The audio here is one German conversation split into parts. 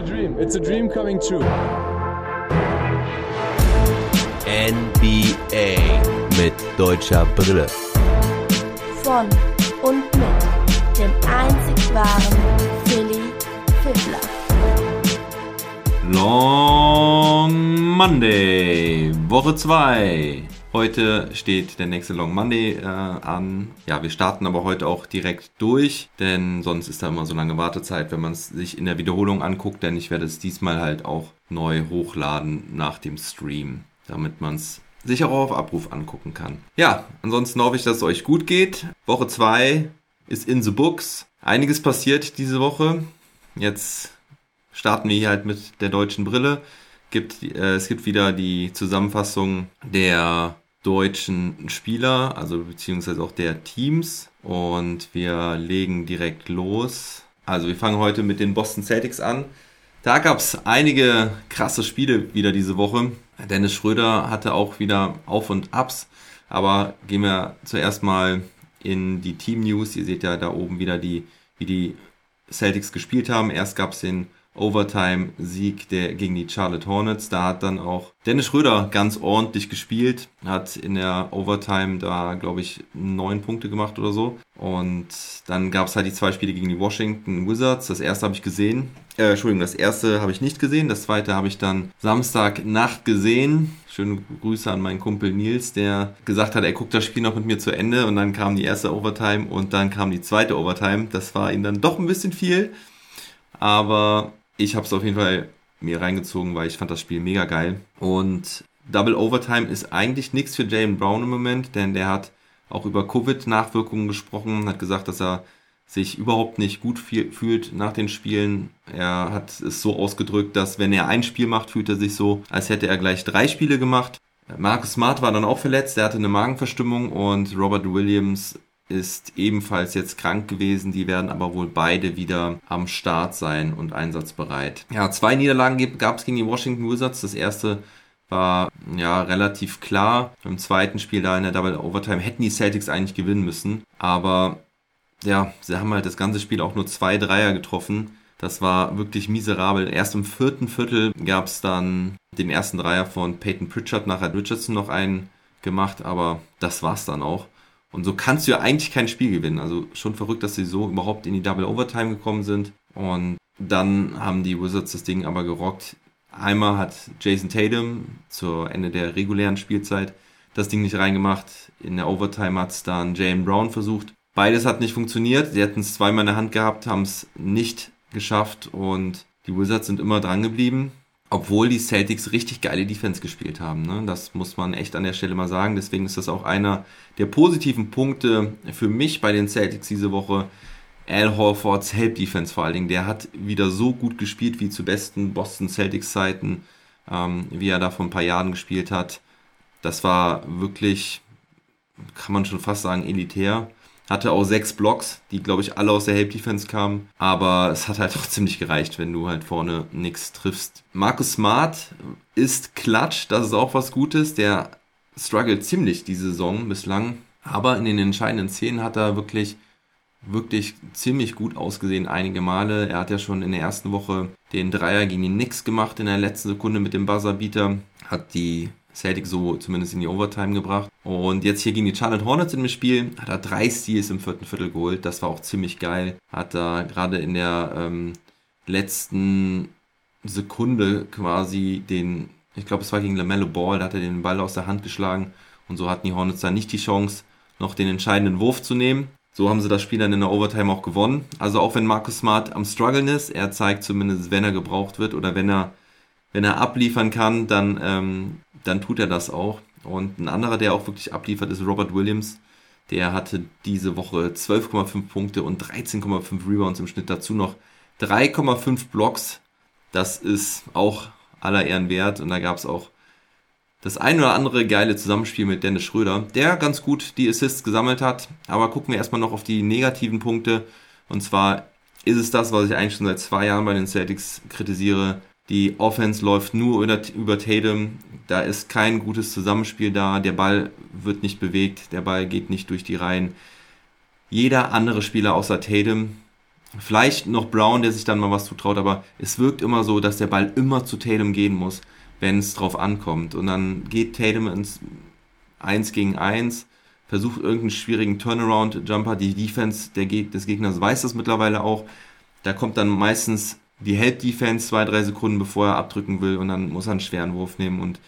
a dream. It's a dream coming true. NBA mit deutscher Brille. Von und mit dem einzig wahren Philly Fiddler. Long Monday, Woche 2. Heute steht der nächste Long Monday äh, an. Ja, wir starten aber heute auch direkt durch, denn sonst ist da immer so lange Wartezeit, wenn man es sich in der Wiederholung anguckt, denn ich werde es diesmal halt auch neu hochladen nach dem Stream, damit man es sich auch auf Abruf angucken kann. Ja, ansonsten hoffe ich, dass es euch gut geht. Woche 2 ist in the books. Einiges passiert diese Woche. Jetzt starten wir hier halt mit der deutschen Brille. Gibt, äh, es gibt wieder die Zusammenfassung der deutschen Spieler, also beziehungsweise auch der Teams. Und wir legen direkt los. Also wir fangen heute mit den Boston Celtics an. Da gab es einige krasse Spiele wieder diese Woche. Dennis Schröder hatte auch wieder Auf und Abs. Aber gehen wir zuerst mal in die Team News. Ihr seht ja da oben wieder die, wie die Celtics gespielt haben. Erst gab es den Overtime-Sieg der, gegen die Charlotte Hornets. Da hat dann auch Dennis Schröder ganz ordentlich gespielt, hat in der Overtime da, glaube ich, neun Punkte gemacht oder so. Und dann gab es halt die zwei Spiele gegen die Washington Wizards. Das erste habe ich gesehen. Äh, Entschuldigung, das erste habe ich nicht gesehen. Das zweite habe ich dann Samstagnacht gesehen. Schöne Grüße an meinen Kumpel Nils, der gesagt hat, er guckt das Spiel noch mit mir zu Ende. Und dann kam die erste Overtime und dann kam die zweite Overtime. Das war ihm dann doch ein bisschen viel. Aber ich habe es auf jeden Fall mir reingezogen, weil ich fand das Spiel mega geil. Und Double Overtime ist eigentlich nichts für Jalen Brown im Moment, denn der hat auch über Covid-Nachwirkungen gesprochen, hat gesagt, dass er sich überhaupt nicht gut fühlt nach den Spielen. Er hat es so ausgedrückt, dass wenn er ein Spiel macht, fühlt er sich so, als hätte er gleich drei Spiele gemacht. Marcus Smart war dann auch verletzt, er hatte eine Magenverstimmung und Robert Williams ist ebenfalls jetzt krank gewesen. Die werden aber wohl beide wieder am Start sein und einsatzbereit. Ja, zwei Niederlagen gab es gegen die Washington Wizards. Das erste war ja relativ klar. Im zweiten Spiel da in der Double Overtime hätten die Celtics eigentlich gewinnen müssen. Aber ja, sie haben halt das ganze Spiel auch nur zwei Dreier getroffen. Das war wirklich miserabel. Erst im vierten Viertel gab es dann den ersten Dreier von Peyton Pritchard. Nachher Richardson noch einen gemacht, aber das war's dann auch. Und so kannst du ja eigentlich kein Spiel gewinnen. Also schon verrückt, dass sie so überhaupt in die Double Overtime gekommen sind. Und dann haben die Wizards das Ding aber gerockt. Einmal hat Jason Tatum zur Ende der regulären Spielzeit das Ding nicht reingemacht. In der Overtime hat es dann Jalen Brown versucht. Beides hat nicht funktioniert. Sie hätten es zweimal in der Hand gehabt, haben es nicht geschafft und die Wizards sind immer dran geblieben obwohl die Celtics richtig geile Defense gespielt haben. Ne? Das muss man echt an der Stelle mal sagen. Deswegen ist das auch einer der positiven Punkte für mich bei den Celtics diese Woche. Al Horfords Help Defense vor allen Dingen. Der hat wieder so gut gespielt wie zu besten Boston Celtics Zeiten, ähm, wie er da vor ein paar Jahren gespielt hat. Das war wirklich, kann man schon fast sagen, elitär. Hatte auch sechs Blocks, die, glaube ich, alle aus der Help Defense kamen. Aber es hat halt trotzdem nicht gereicht, wenn du halt vorne nichts triffst. Marcus Smart ist klatsch, das ist auch was Gutes. Der struggelt ziemlich die Saison bislang. Aber in den entscheidenden Szenen hat er wirklich, wirklich ziemlich gut ausgesehen einige Male. Er hat ja schon in der ersten Woche den Dreier gegen die Knicks gemacht in der letzten Sekunde mit dem Buzzerbeater. Hat die Celtic so zumindest in die Overtime gebracht. Und jetzt hier gegen die Charlotte Hornets im Spiel hat er drei Steals im vierten Viertel geholt. Das war auch ziemlich geil. Hat er gerade in der ähm, letzten Sekunde quasi den, ich glaube es war gegen LaMelo Ball, da hat er den Ball aus der Hand geschlagen. Und so hatten die Hornets dann nicht die Chance, noch den entscheidenden Wurf zu nehmen. So haben sie das Spiel dann in der Overtime auch gewonnen. Also auch wenn Marcus Smart am Struggeln ist, er zeigt zumindest, wenn er gebraucht wird oder wenn er wenn er abliefern kann, dann, ähm, dann tut er das auch. Und ein anderer, der auch wirklich abliefert, ist Robert Williams. Der hatte diese Woche 12,5 Punkte und 13,5 Rebounds im Schnitt. Dazu noch 3,5 Blocks. Das ist auch aller Ehren wert. Und da gab es auch das ein oder andere geile Zusammenspiel mit Dennis Schröder, der ganz gut die Assists gesammelt hat. Aber gucken wir erstmal noch auf die negativen Punkte. Und zwar ist es das, was ich eigentlich schon seit zwei Jahren bei den Celtics kritisiere. Die Offense läuft nur über, Tatum. Da ist kein gutes Zusammenspiel da. Der Ball wird nicht bewegt. Der Ball geht nicht durch die Reihen. Jeder andere Spieler außer Tatum Vielleicht noch Brown, der sich dann mal was zutraut, aber es wirkt immer so, dass der Ball immer zu Tatum gehen muss, wenn es drauf ankommt. Und dann geht Tatum ins 1 gegen 1, versucht irgendeinen schwierigen Turnaround-Jumper. Die Defense der Geg des Gegners weiß das mittlerweile auch. Da kommt dann meistens die Help-Defense zwei, drei Sekunden bevor er abdrücken will und dann muss er einen schweren Wurf nehmen und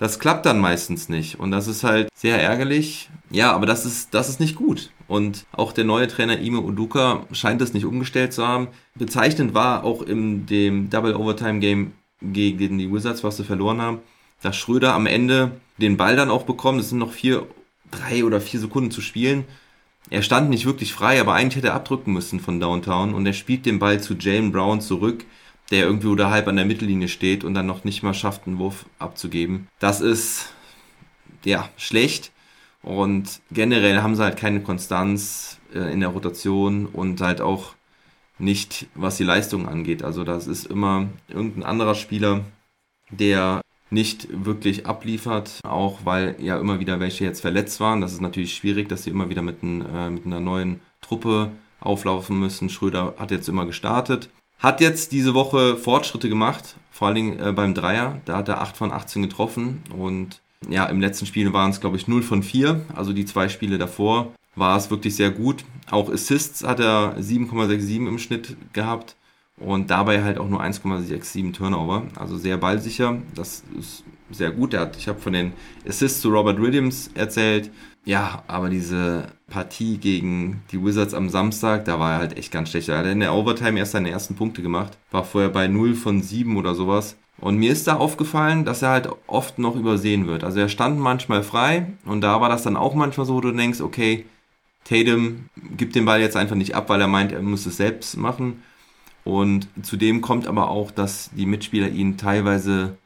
das klappt dann meistens nicht. Und das ist halt sehr ärgerlich. Ja, aber das ist, das ist nicht gut. Und auch der neue Trainer Ime Uduka scheint es nicht umgestellt zu haben. Bezeichnend war auch in dem Double Overtime Game gegen die Wizards, was sie verloren haben, dass Schröder am Ende den Ball dann auch bekommt. Es sind noch vier, drei oder vier Sekunden zu spielen. Er stand nicht wirklich frei, aber eigentlich hätte er abdrücken müssen von Downtown und er spielt den Ball zu Jalen Brown zurück der irgendwie unterhalb an der Mittellinie steht und dann noch nicht mal schafft, einen Wurf abzugeben. Das ist ja schlecht. Und generell haben sie halt keine Konstanz äh, in der Rotation und halt auch nicht, was die Leistung angeht. Also das ist immer irgendein anderer Spieler, der nicht wirklich abliefert, auch weil ja immer wieder welche jetzt verletzt waren. Das ist natürlich schwierig, dass sie immer wieder mit, ein, äh, mit einer neuen Truppe auflaufen müssen. Schröder hat jetzt immer gestartet hat jetzt diese Woche Fortschritte gemacht, vor allen Dingen äh, beim Dreier. Da hat er 8 von 18 getroffen und ja, im letzten Spiel waren es, glaube ich, 0 von 4. Also die zwei Spiele davor war es wirklich sehr gut. Auch Assists hat er 7,67 im Schnitt gehabt und dabei halt auch nur 1,67 Turnover. Also sehr ballsicher. Das ist sehr gut. Hat, ich habe von den Assists zu Robert Williams erzählt. Ja, aber diese Partie gegen die Wizards am Samstag, da war er halt echt ganz schlecht. Er hat in der Overtime erst seine ersten Punkte gemacht, war vorher bei 0 von 7 oder sowas. Und mir ist da aufgefallen, dass er halt oft noch übersehen wird. Also er stand manchmal frei und da war das dann auch manchmal so, wo du denkst, okay, Tatum gibt den Ball jetzt einfach nicht ab, weil er meint, er muss es selbst machen. Und zudem kommt aber auch, dass die Mitspieler ihn teilweise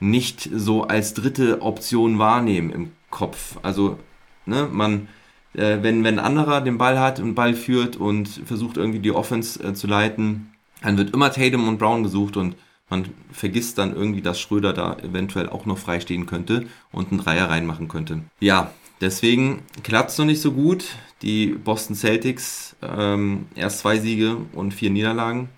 nicht so als dritte Option wahrnehmen im Kopf. Also Ne? Man, äh, wenn, wenn ein anderer den Ball hat und Ball führt und versucht irgendwie die Offense äh, zu leiten, dann wird immer Tatum und Brown gesucht und man vergisst dann irgendwie, dass Schröder da eventuell auch noch freistehen könnte und einen Dreier reinmachen könnte. Ja, deswegen klappt es noch nicht so gut. Die Boston Celtics ähm, erst zwei Siege und vier Niederlagen.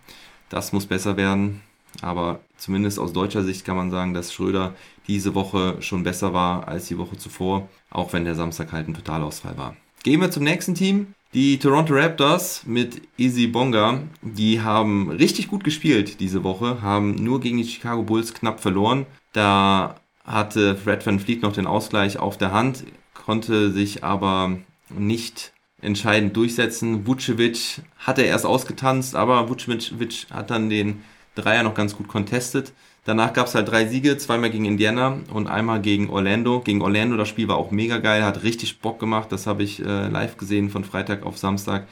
Das muss besser werden. Aber zumindest aus deutscher Sicht kann man sagen, dass Schröder diese Woche schon besser war als die Woche zuvor, auch wenn der Samstag halt ein Totalausfall war. Gehen wir zum nächsten Team. Die Toronto Raptors mit Easy Bonga, die haben richtig gut gespielt diese Woche, haben nur gegen die Chicago Bulls knapp verloren. Da hatte Fred Van Fleet noch den Ausgleich auf der Hand, konnte sich aber nicht entscheidend durchsetzen. Vucevic hatte erst ausgetanzt, aber Vucevic hat dann den Dreier noch ganz gut contestet. Danach gab es halt drei Siege, zweimal gegen Indiana und einmal gegen Orlando. Gegen Orlando, das Spiel war auch mega geil, hat richtig Bock gemacht. Das habe ich äh, live gesehen von Freitag auf Samstag.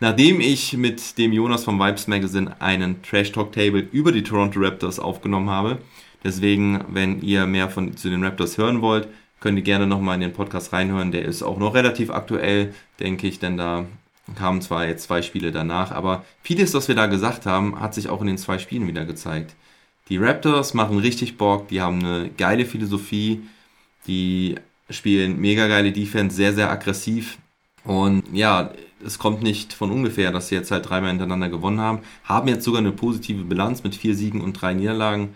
Nachdem ich mit dem Jonas vom Vibes Magazine einen Trash Talk Table über die Toronto Raptors aufgenommen habe. Deswegen, wenn ihr mehr von zu den Raptors hören wollt, könnt ihr gerne nochmal in den Podcast reinhören. Der ist auch noch relativ aktuell, denke ich, denn da kamen zwar jetzt zwei Spiele danach, aber vieles, was wir da gesagt haben, hat sich auch in den zwei Spielen wieder gezeigt. Die Raptors machen richtig Bock, die haben eine geile Philosophie, die spielen mega geile Defense, sehr, sehr aggressiv. Und ja, es kommt nicht von ungefähr, dass sie jetzt halt dreimal hintereinander gewonnen haben. Haben jetzt sogar eine positive Bilanz mit vier Siegen und drei Niederlagen.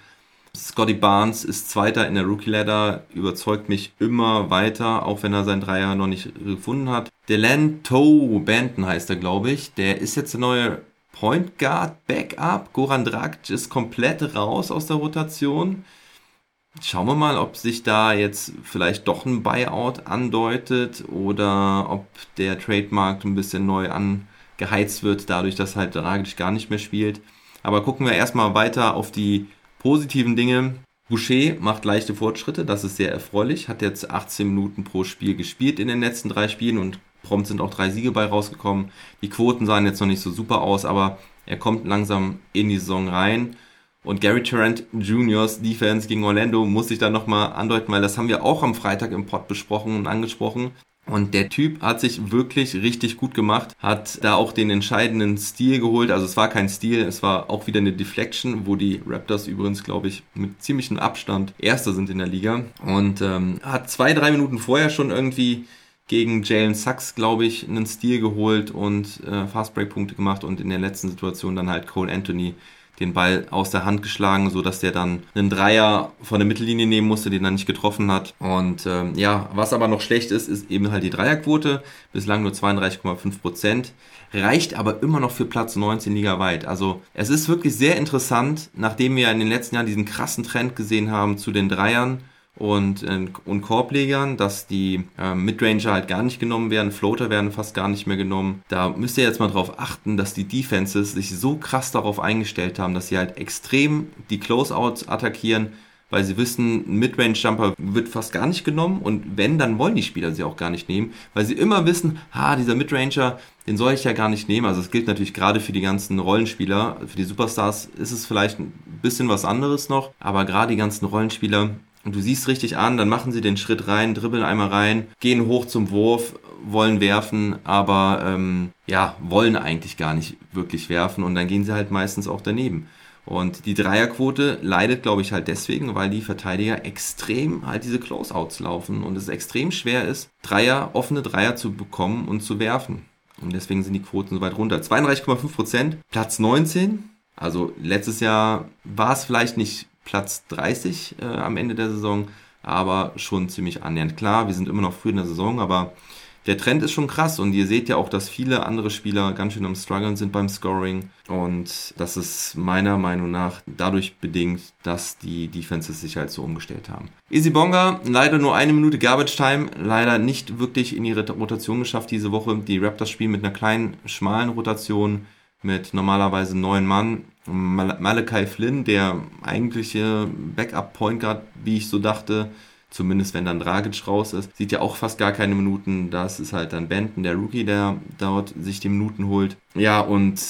Scotty Barnes ist Zweiter in der Rookie Ladder, überzeugt mich immer weiter, auch wenn er sein Dreier noch nicht gefunden hat. Delanto Banton heißt er, glaube ich. Der ist jetzt der neue Point Guard Backup. Goran Dragic ist komplett raus aus der Rotation. Schauen wir mal, ob sich da jetzt vielleicht doch ein Buyout andeutet oder ob der Trademark ein bisschen neu angeheizt wird, dadurch, dass halt Dragic gar nicht mehr spielt. Aber gucken wir erstmal weiter auf die positiven Dinge. Boucher macht leichte Fortschritte, das ist sehr erfreulich, hat jetzt 18 Minuten pro Spiel gespielt in den letzten drei Spielen und prompt sind auch drei Siege bei rausgekommen. Die Quoten sahen jetzt noch nicht so super aus, aber er kommt langsam in die Saison rein. Und Gary Tarrant Juniors Defense gegen Orlando muss ich da nochmal andeuten, weil das haben wir auch am Freitag im Pod besprochen und angesprochen. Und der Typ hat sich wirklich richtig gut gemacht, hat da auch den entscheidenden Stil geholt. Also es war kein Stil, es war auch wieder eine Deflection, wo die Raptors übrigens, glaube ich, mit ziemlichem Abstand Erster sind in der Liga. Und ähm, hat zwei, drei Minuten vorher schon irgendwie gegen Jalen Sachs, glaube ich, einen Stil geholt und äh, Fastbreak-Punkte gemacht und in der letzten Situation dann halt Cole Anthony den Ball aus der Hand geschlagen, so dass der dann einen Dreier von der Mittellinie nehmen musste, den er nicht getroffen hat. Und ähm, ja, was aber noch schlecht ist, ist eben halt die Dreierquote. Bislang nur 32,5 Prozent. Reicht aber immer noch für Platz 19 Liga weit. Also es ist wirklich sehr interessant, nachdem wir in den letzten Jahren diesen krassen Trend gesehen haben zu den Dreiern und, äh, und Korblegern, dass die äh, Midranger halt gar nicht genommen werden, Floater werden fast gar nicht mehr genommen. Da müsst ihr jetzt mal drauf achten, dass die Defenses sich so krass darauf eingestellt haben, dass sie halt extrem die Closeouts attackieren, weil sie wissen, ein Midrange-Jumper wird fast gar nicht genommen und wenn, dann wollen die Spieler sie auch gar nicht nehmen, weil sie immer wissen, ha, dieser Midranger, den soll ich ja gar nicht nehmen. Also es gilt natürlich gerade für die ganzen Rollenspieler, für die Superstars ist es vielleicht ein bisschen was anderes noch, aber gerade die ganzen Rollenspieler, und du siehst richtig an, dann machen sie den Schritt rein, dribbeln einmal rein, gehen hoch zum Wurf, wollen werfen, aber ähm, ja, wollen eigentlich gar nicht wirklich werfen und dann gehen sie halt meistens auch daneben. Und die Dreierquote leidet, glaube ich, halt deswegen, weil die Verteidiger extrem halt diese Closeouts laufen und es extrem schwer ist, Dreier, offene Dreier zu bekommen und zu werfen. Und deswegen sind die Quoten so weit runter. 32,5 Prozent, Platz 19. Also letztes Jahr war es vielleicht nicht Platz 30 äh, am Ende der Saison, aber schon ziemlich annähernd. Klar, wir sind immer noch früh in der Saison, aber der Trend ist schon krass und ihr seht ja auch, dass viele andere Spieler ganz schön am struggeln sind beim Scoring und das ist meiner Meinung nach dadurch bedingt, dass die Defenses sich halt so umgestellt haben. Easy Bonga, leider nur eine Minute Garbage Time, leider nicht wirklich in ihre Rotation geschafft diese Woche. Die Raptors spielen mit einer kleinen, schmalen Rotation mit normalerweise neun Mann. Mal Malachi Flynn, der eigentliche Backup-Point Guard, wie ich so dachte, zumindest wenn dann Dragic raus ist, sieht ja auch fast gar keine Minuten. Das ist halt dann Benton, der Rookie, der dort sich die Minuten holt. Ja, und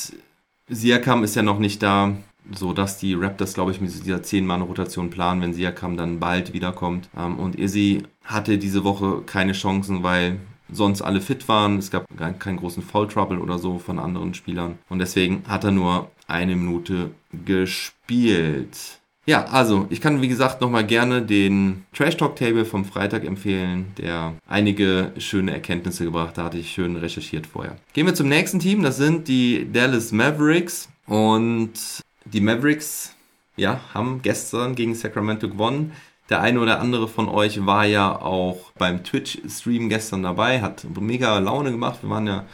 Siakam ist ja noch nicht da, so dass die Raptors, glaube ich, mit dieser 10-Mann-Rotation planen, wenn Siakam dann bald wiederkommt. Ähm, und Izzy hatte diese Woche keine Chancen, weil sonst alle fit waren. Es gab keinen großen Foul Trouble oder so von anderen Spielern. Und deswegen hat er nur eine Minute gespielt. Ja, also ich kann wie gesagt nochmal gerne den Trash Talk Table vom Freitag empfehlen, der einige schöne Erkenntnisse gebracht hat. Hatte ich schön recherchiert vorher. Gehen wir zum nächsten Team. Das sind die Dallas Mavericks. Und die Mavericks, ja, haben gestern gegen Sacramento gewonnen. Der eine oder andere von euch war ja auch beim Twitch-Stream gestern dabei, hat mega Laune gemacht. Wir waren ja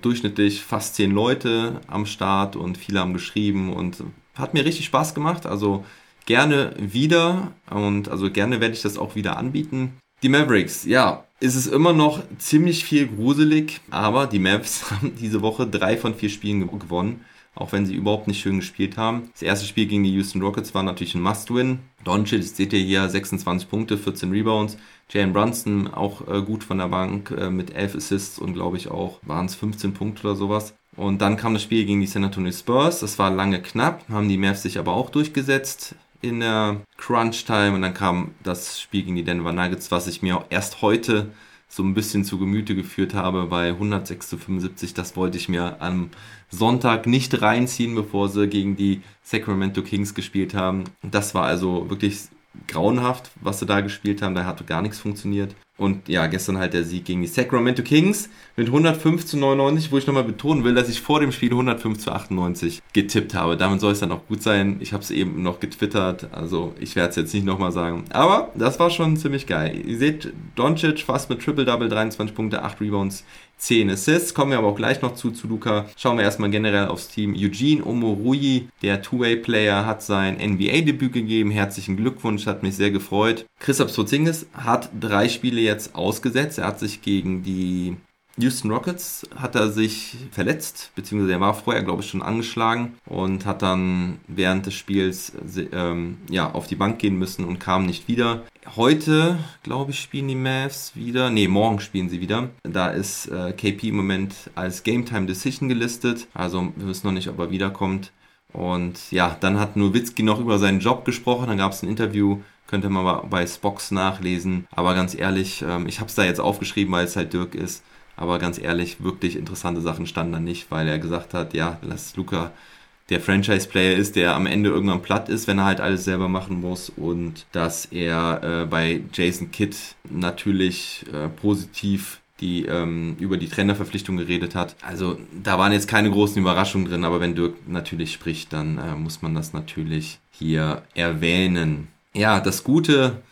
durchschnittlich fast zehn Leute am Start und viele haben geschrieben und hat mir richtig Spaß gemacht. Also gerne wieder und also gerne werde ich das auch wieder anbieten. Die Mavericks, ja, ist es immer noch ziemlich viel gruselig, aber die Mavs haben diese Woche drei von vier Spielen gewonnen auch wenn sie überhaupt nicht schön gespielt haben. Das erste Spiel gegen die Houston Rockets war natürlich ein Must-Win. Doncic, seht ihr hier, 26 Punkte, 14 Rebounds. Jalen Brunson auch äh, gut von der Bank äh, mit 11 Assists und glaube ich auch waren es 15 Punkte oder sowas. Und dann kam das Spiel gegen die San Antonio Spurs. Das war lange knapp, haben die Mavs sich aber auch durchgesetzt in der Crunch Time und dann kam das Spiel gegen die Denver Nuggets, was ich mir erst heute so ein bisschen zu Gemüte geführt habe bei 106 zu 75. Das wollte ich mir am Sonntag nicht reinziehen, bevor sie gegen die Sacramento Kings gespielt haben. Das war also wirklich grauenhaft, was sie da gespielt haben. Da hat gar nichts funktioniert. Und ja, gestern halt der Sieg gegen die Sacramento Kings mit 105 zu 99, wo ich nochmal betonen will, dass ich vor dem Spiel 105 zu 98 getippt habe. Damit soll es dann auch gut sein. Ich habe es eben noch getwittert, also ich werde es jetzt nicht nochmal sagen. Aber das war schon ziemlich geil. Ihr seht, Doncic fast mit Triple-Double, 23 Punkte, 8 Rebounds, 10 Assists. Kommen wir aber auch gleich noch zu, zu Luca. Schauen wir erstmal generell aufs Team. Eugene Omorui, der Two-Way-Player, hat sein NBA-Debüt gegeben. Herzlichen Glückwunsch, hat mich sehr gefreut. Christoph Porzingis hat drei Spiele jetzt ausgesetzt. Er hat sich gegen die Houston Rockets hat er sich verletzt, beziehungsweise er war vorher, glaube ich, schon angeschlagen und hat dann während des Spiels ähm, ja, auf die Bank gehen müssen und kam nicht wieder. Heute, glaube ich, spielen die Mavs wieder. Ne, morgen spielen sie wieder. Da ist äh, KP im Moment als Game Time Decision gelistet. Also wir wissen noch nicht, ob er wiederkommt. Und ja, dann hat Nowitzki noch über seinen Job gesprochen. Dann gab es ein Interview Könnt ihr mal bei Spox nachlesen. Aber ganz ehrlich, ähm, ich habe es da jetzt aufgeschrieben, weil es halt Dirk ist. Aber ganz ehrlich, wirklich interessante Sachen standen da nicht, weil er gesagt hat, ja, lass Luca der Franchise-Player ist, der am Ende irgendwann platt ist, wenn er halt alles selber machen muss und dass er äh, bei Jason Kidd natürlich äh, positiv die ähm, über die Trainerverpflichtung geredet hat. Also da waren jetzt keine großen Überraschungen drin, aber wenn Dirk natürlich spricht, dann äh, muss man das natürlich hier erwähnen. Ja, das Gute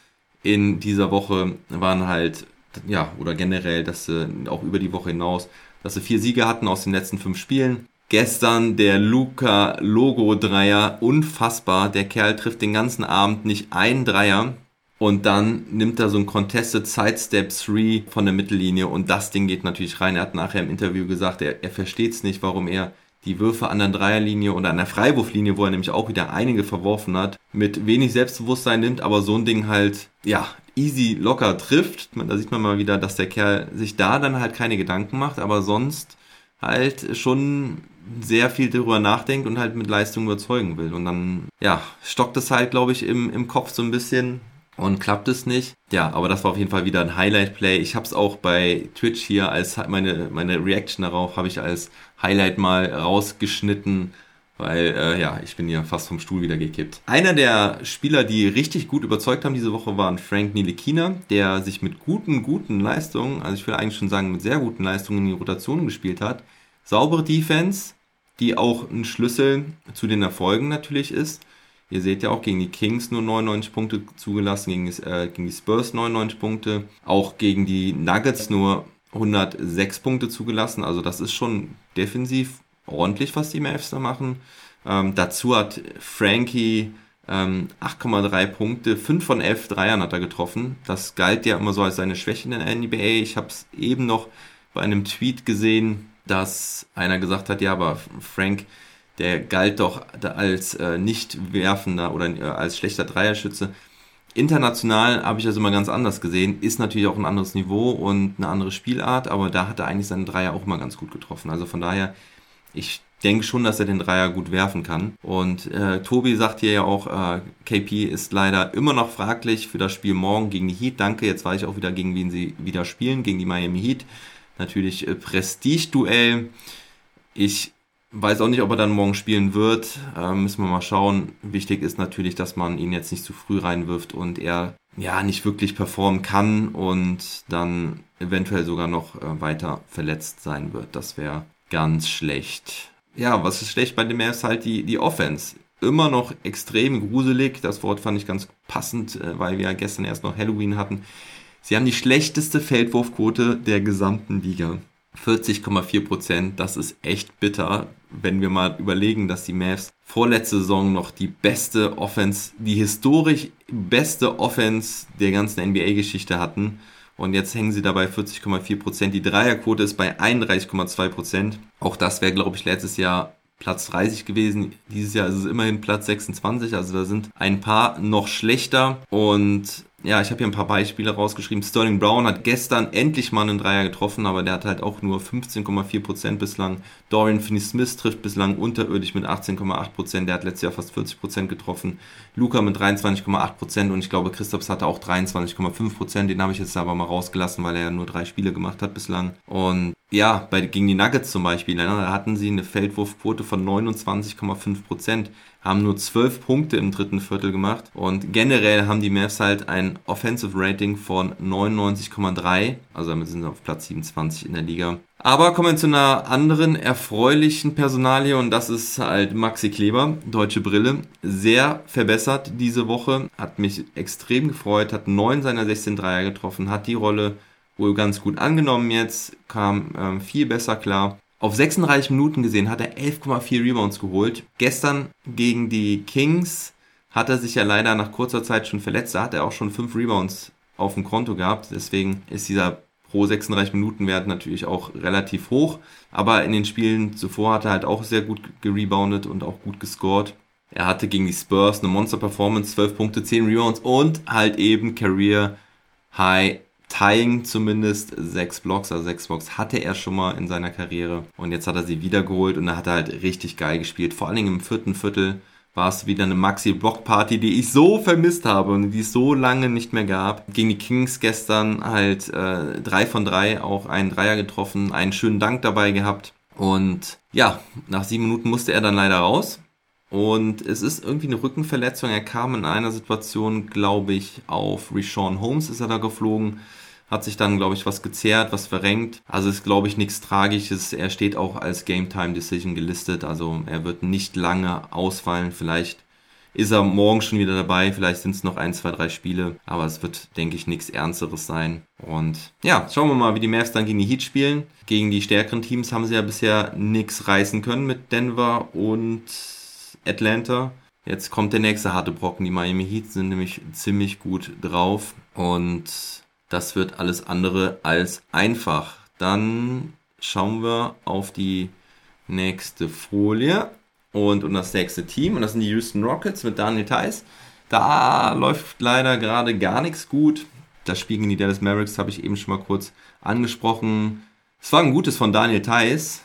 in dieser Woche waren halt, ja, oder generell, dass sie auch über die Woche hinaus, dass sie vier Siege hatten aus den letzten fünf Spielen. Gestern der Luca Logo Dreier, unfassbar. Der Kerl trifft den ganzen Abend nicht einen Dreier. Und dann nimmt er so ein Contested Sidestep 3 von der Mittellinie und das Ding geht natürlich rein. Er hat nachher im Interview gesagt, er, er versteht es nicht, warum er die Würfe an der Dreierlinie oder an der Freiwurflinie, wo er nämlich auch wieder einige verworfen hat, mit wenig Selbstbewusstsein nimmt, aber so ein Ding halt, ja, easy locker trifft. Da sieht man mal wieder, dass der Kerl sich da dann halt keine Gedanken macht, aber sonst halt schon sehr viel darüber nachdenkt und halt mit Leistung überzeugen will. Und dann, ja, stockt es halt, glaube ich, im, im Kopf so ein bisschen und klappt es nicht. Ja, aber das war auf jeden Fall wieder ein Highlight-Play. Ich habe es auch bei Twitch hier als meine, meine Reaction darauf habe ich als Highlight mal rausgeschnitten, weil äh, ja, ich bin hier fast vom Stuhl wieder gekippt. Einer der Spieler, die richtig gut überzeugt haben diese Woche, waren Frank Nilikina, der sich mit guten, guten Leistungen, also ich will eigentlich schon sagen mit sehr guten Leistungen in die Rotation gespielt hat. Saubere Defense, die auch ein Schlüssel zu den Erfolgen natürlich ist. Ihr seht ja auch gegen die Kings nur 99 Punkte zugelassen, gegen, äh, gegen die Spurs 99 Punkte, auch gegen die Nuggets nur 106 Punkte zugelassen. Also das ist schon defensiv ordentlich, was die Mavs da machen. Ähm, dazu hat Frankie ähm, 8,3 Punkte, 5 von 11 Dreiern hat er getroffen. Das galt ja immer so als seine Schwäche in der NBA. Ich habe es eben noch bei einem Tweet gesehen, dass einer gesagt hat, ja, aber Frank der galt doch als äh, nicht werfender oder äh, als schlechter Dreierschütze. International habe ich das immer ganz anders gesehen. Ist natürlich auch ein anderes Niveau und eine andere Spielart, aber da hat er eigentlich seinen Dreier auch immer ganz gut getroffen. Also von daher, ich denke schon, dass er den Dreier gut werfen kann. Und äh, Tobi sagt hier ja auch, äh, KP ist leider immer noch fraglich für das Spiel morgen gegen die Heat. Danke, jetzt weiß ich auch wieder, gegen wen sie wieder spielen, gegen die Miami Heat. Natürlich äh, Prestige-Duell. Ich Weiß auch nicht, ob er dann morgen spielen wird. Äh, müssen wir mal schauen. Wichtig ist natürlich, dass man ihn jetzt nicht zu früh reinwirft und er ja nicht wirklich performen kann und dann eventuell sogar noch äh, weiter verletzt sein wird. Das wäre ganz schlecht. Ja, was ist schlecht bei dem ist halt die, die Offense. Immer noch extrem gruselig. Das Wort fand ich ganz passend, äh, weil wir ja gestern erst noch Halloween hatten. Sie haben die schlechteste Feldwurfquote der gesamten Liga. 40,4 Prozent, das ist echt bitter, wenn wir mal überlegen, dass die Mavs vorletzte Saison noch die beste Offense, die historisch beste Offense der ganzen NBA-Geschichte hatten. Und jetzt hängen sie dabei 40,4 Prozent. Die Dreierquote ist bei 31,2 Prozent. Auch das wäre, glaube ich, letztes Jahr Platz 30 gewesen. Dieses Jahr ist es immerhin Platz 26. Also da sind ein paar noch schlechter. Und ja, ich habe hier ein paar Beispiele rausgeschrieben. Sterling Brown hat gestern endlich mal einen Dreier getroffen, aber der hat halt auch nur 15,4% bislang. Dorian Finney-Smith trifft bislang unterirdisch mit 18,8%. Der hat letztes Jahr fast 40% getroffen. Luca mit 23,8% und ich glaube, Christophs hatte auch 23,5%. Den habe ich jetzt aber mal rausgelassen, weil er ja nur drei Spiele gemacht hat bislang. Und ja, bei, gegen die Nuggets zum Beispiel, ne, da hatten sie eine Feldwurfquote von 29,5% haben nur 12 Punkte im dritten Viertel gemacht und generell haben die Mavs halt ein Offensive Rating von 99,3, also damit sind sie auf Platz 27 in der Liga. Aber kommen wir zu einer anderen erfreulichen Personalie und das ist halt Maxi Kleber, deutsche Brille. Sehr verbessert diese Woche, hat mich extrem gefreut, hat neun seiner 16 Dreier getroffen, hat die Rolle wohl ganz gut angenommen jetzt, kam ähm, viel besser klar. Auf 36 Minuten gesehen hat er 11,4 Rebounds geholt. Gestern gegen die Kings hat er sich ja leider nach kurzer Zeit schon verletzt. Da hat er auch schon 5 Rebounds auf dem Konto gehabt. Deswegen ist dieser pro 36 Minuten Wert natürlich auch relativ hoch. Aber in den Spielen zuvor hat er halt auch sehr gut gereboundet und auch gut gescored. Er hatte gegen die Spurs eine Monster-Performance, 12 Punkte, 10 Rebounds und halt eben Career High Tying zumindest sechs Blocks, also sechs Blocks hatte er schon mal in seiner Karriere und jetzt hat er sie wiedergeholt und da hat er halt richtig geil gespielt. Vor allen Dingen im vierten Viertel war es wieder eine Maxi-Block-Party, die ich so vermisst habe und die es so lange nicht mehr gab. Gegen die Kings gestern halt äh, drei von drei, auch einen Dreier getroffen, einen schönen Dank dabei gehabt. Und ja, nach sieben Minuten musste er dann leider raus. Und es ist irgendwie eine Rückenverletzung. Er kam in einer Situation, glaube ich, auf Rishon Holmes ist er da geflogen. hat sich dann, glaube ich, was gezerrt, was verrenkt. Also ist, glaube ich, nichts Tragisches. Er steht auch als Game Time Decision gelistet. Also er wird nicht lange ausfallen. Vielleicht ist er morgen schon wieder dabei. Vielleicht sind es noch ein, zwei, drei Spiele. Aber es wird, denke ich, nichts Ernsteres sein. Und ja, schauen wir mal, wie die Mavs dann gegen die Heat spielen. Gegen die stärkeren Teams haben sie ja bisher nichts reißen können mit Denver und Atlanta. Jetzt kommt der nächste harte Brocken. Die Miami Heat sind nämlich ziemlich gut drauf. Und das wird alles andere als einfach. Dann schauen wir auf die nächste Folie und, und das nächste Team. Und das sind die Houston Rockets mit Daniel Theiss. Da läuft leider gerade gar nichts gut. Das Spiel gegen die Dallas Mavericks habe ich eben schon mal kurz angesprochen. Es war ein gutes von Daniel Theiss,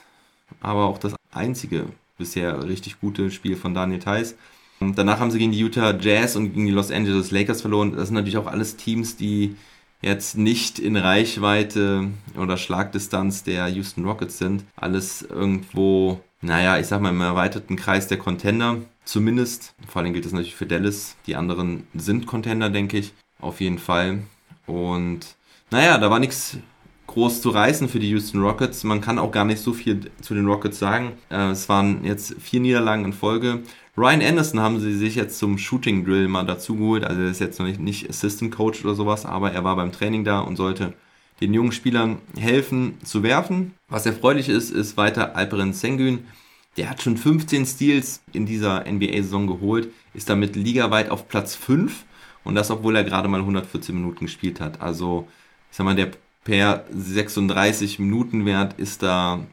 aber auch das einzige bisher richtig gute Spiel von Daniel Theiss. Danach haben sie gegen die Utah Jazz und gegen die Los Angeles Lakers verloren. Das sind natürlich auch alles Teams, die jetzt nicht in Reichweite oder Schlagdistanz der Houston Rockets sind. Alles irgendwo naja, ich sag mal im erweiterten Kreis der Contender zumindest. Vor allem gilt das natürlich für Dallas. Die anderen sind Contender, denke ich, auf jeden Fall. Und naja, da war nichts groß zu reißen für die Houston Rockets. Man kann auch gar nicht so viel zu den Rockets sagen. Äh, es waren jetzt vier Niederlagen in Folge. Ryan Anderson haben sie sich jetzt zum Shooting Drill mal dazu geholt. Also er ist jetzt noch nicht, nicht Assistant Coach oder sowas, aber er war beim Training da und sollte den jungen Spielern helfen zu werfen. Was erfreulich ist, ist weiter Alperen Sengun. Der hat schon 15 Steals in dieser NBA-Saison geholt, ist damit ligaweit auf Platz 5 und das, obwohl er gerade mal 114 Minuten gespielt hat. Also, ich sag mal, der per 36 Minuten Wert ist da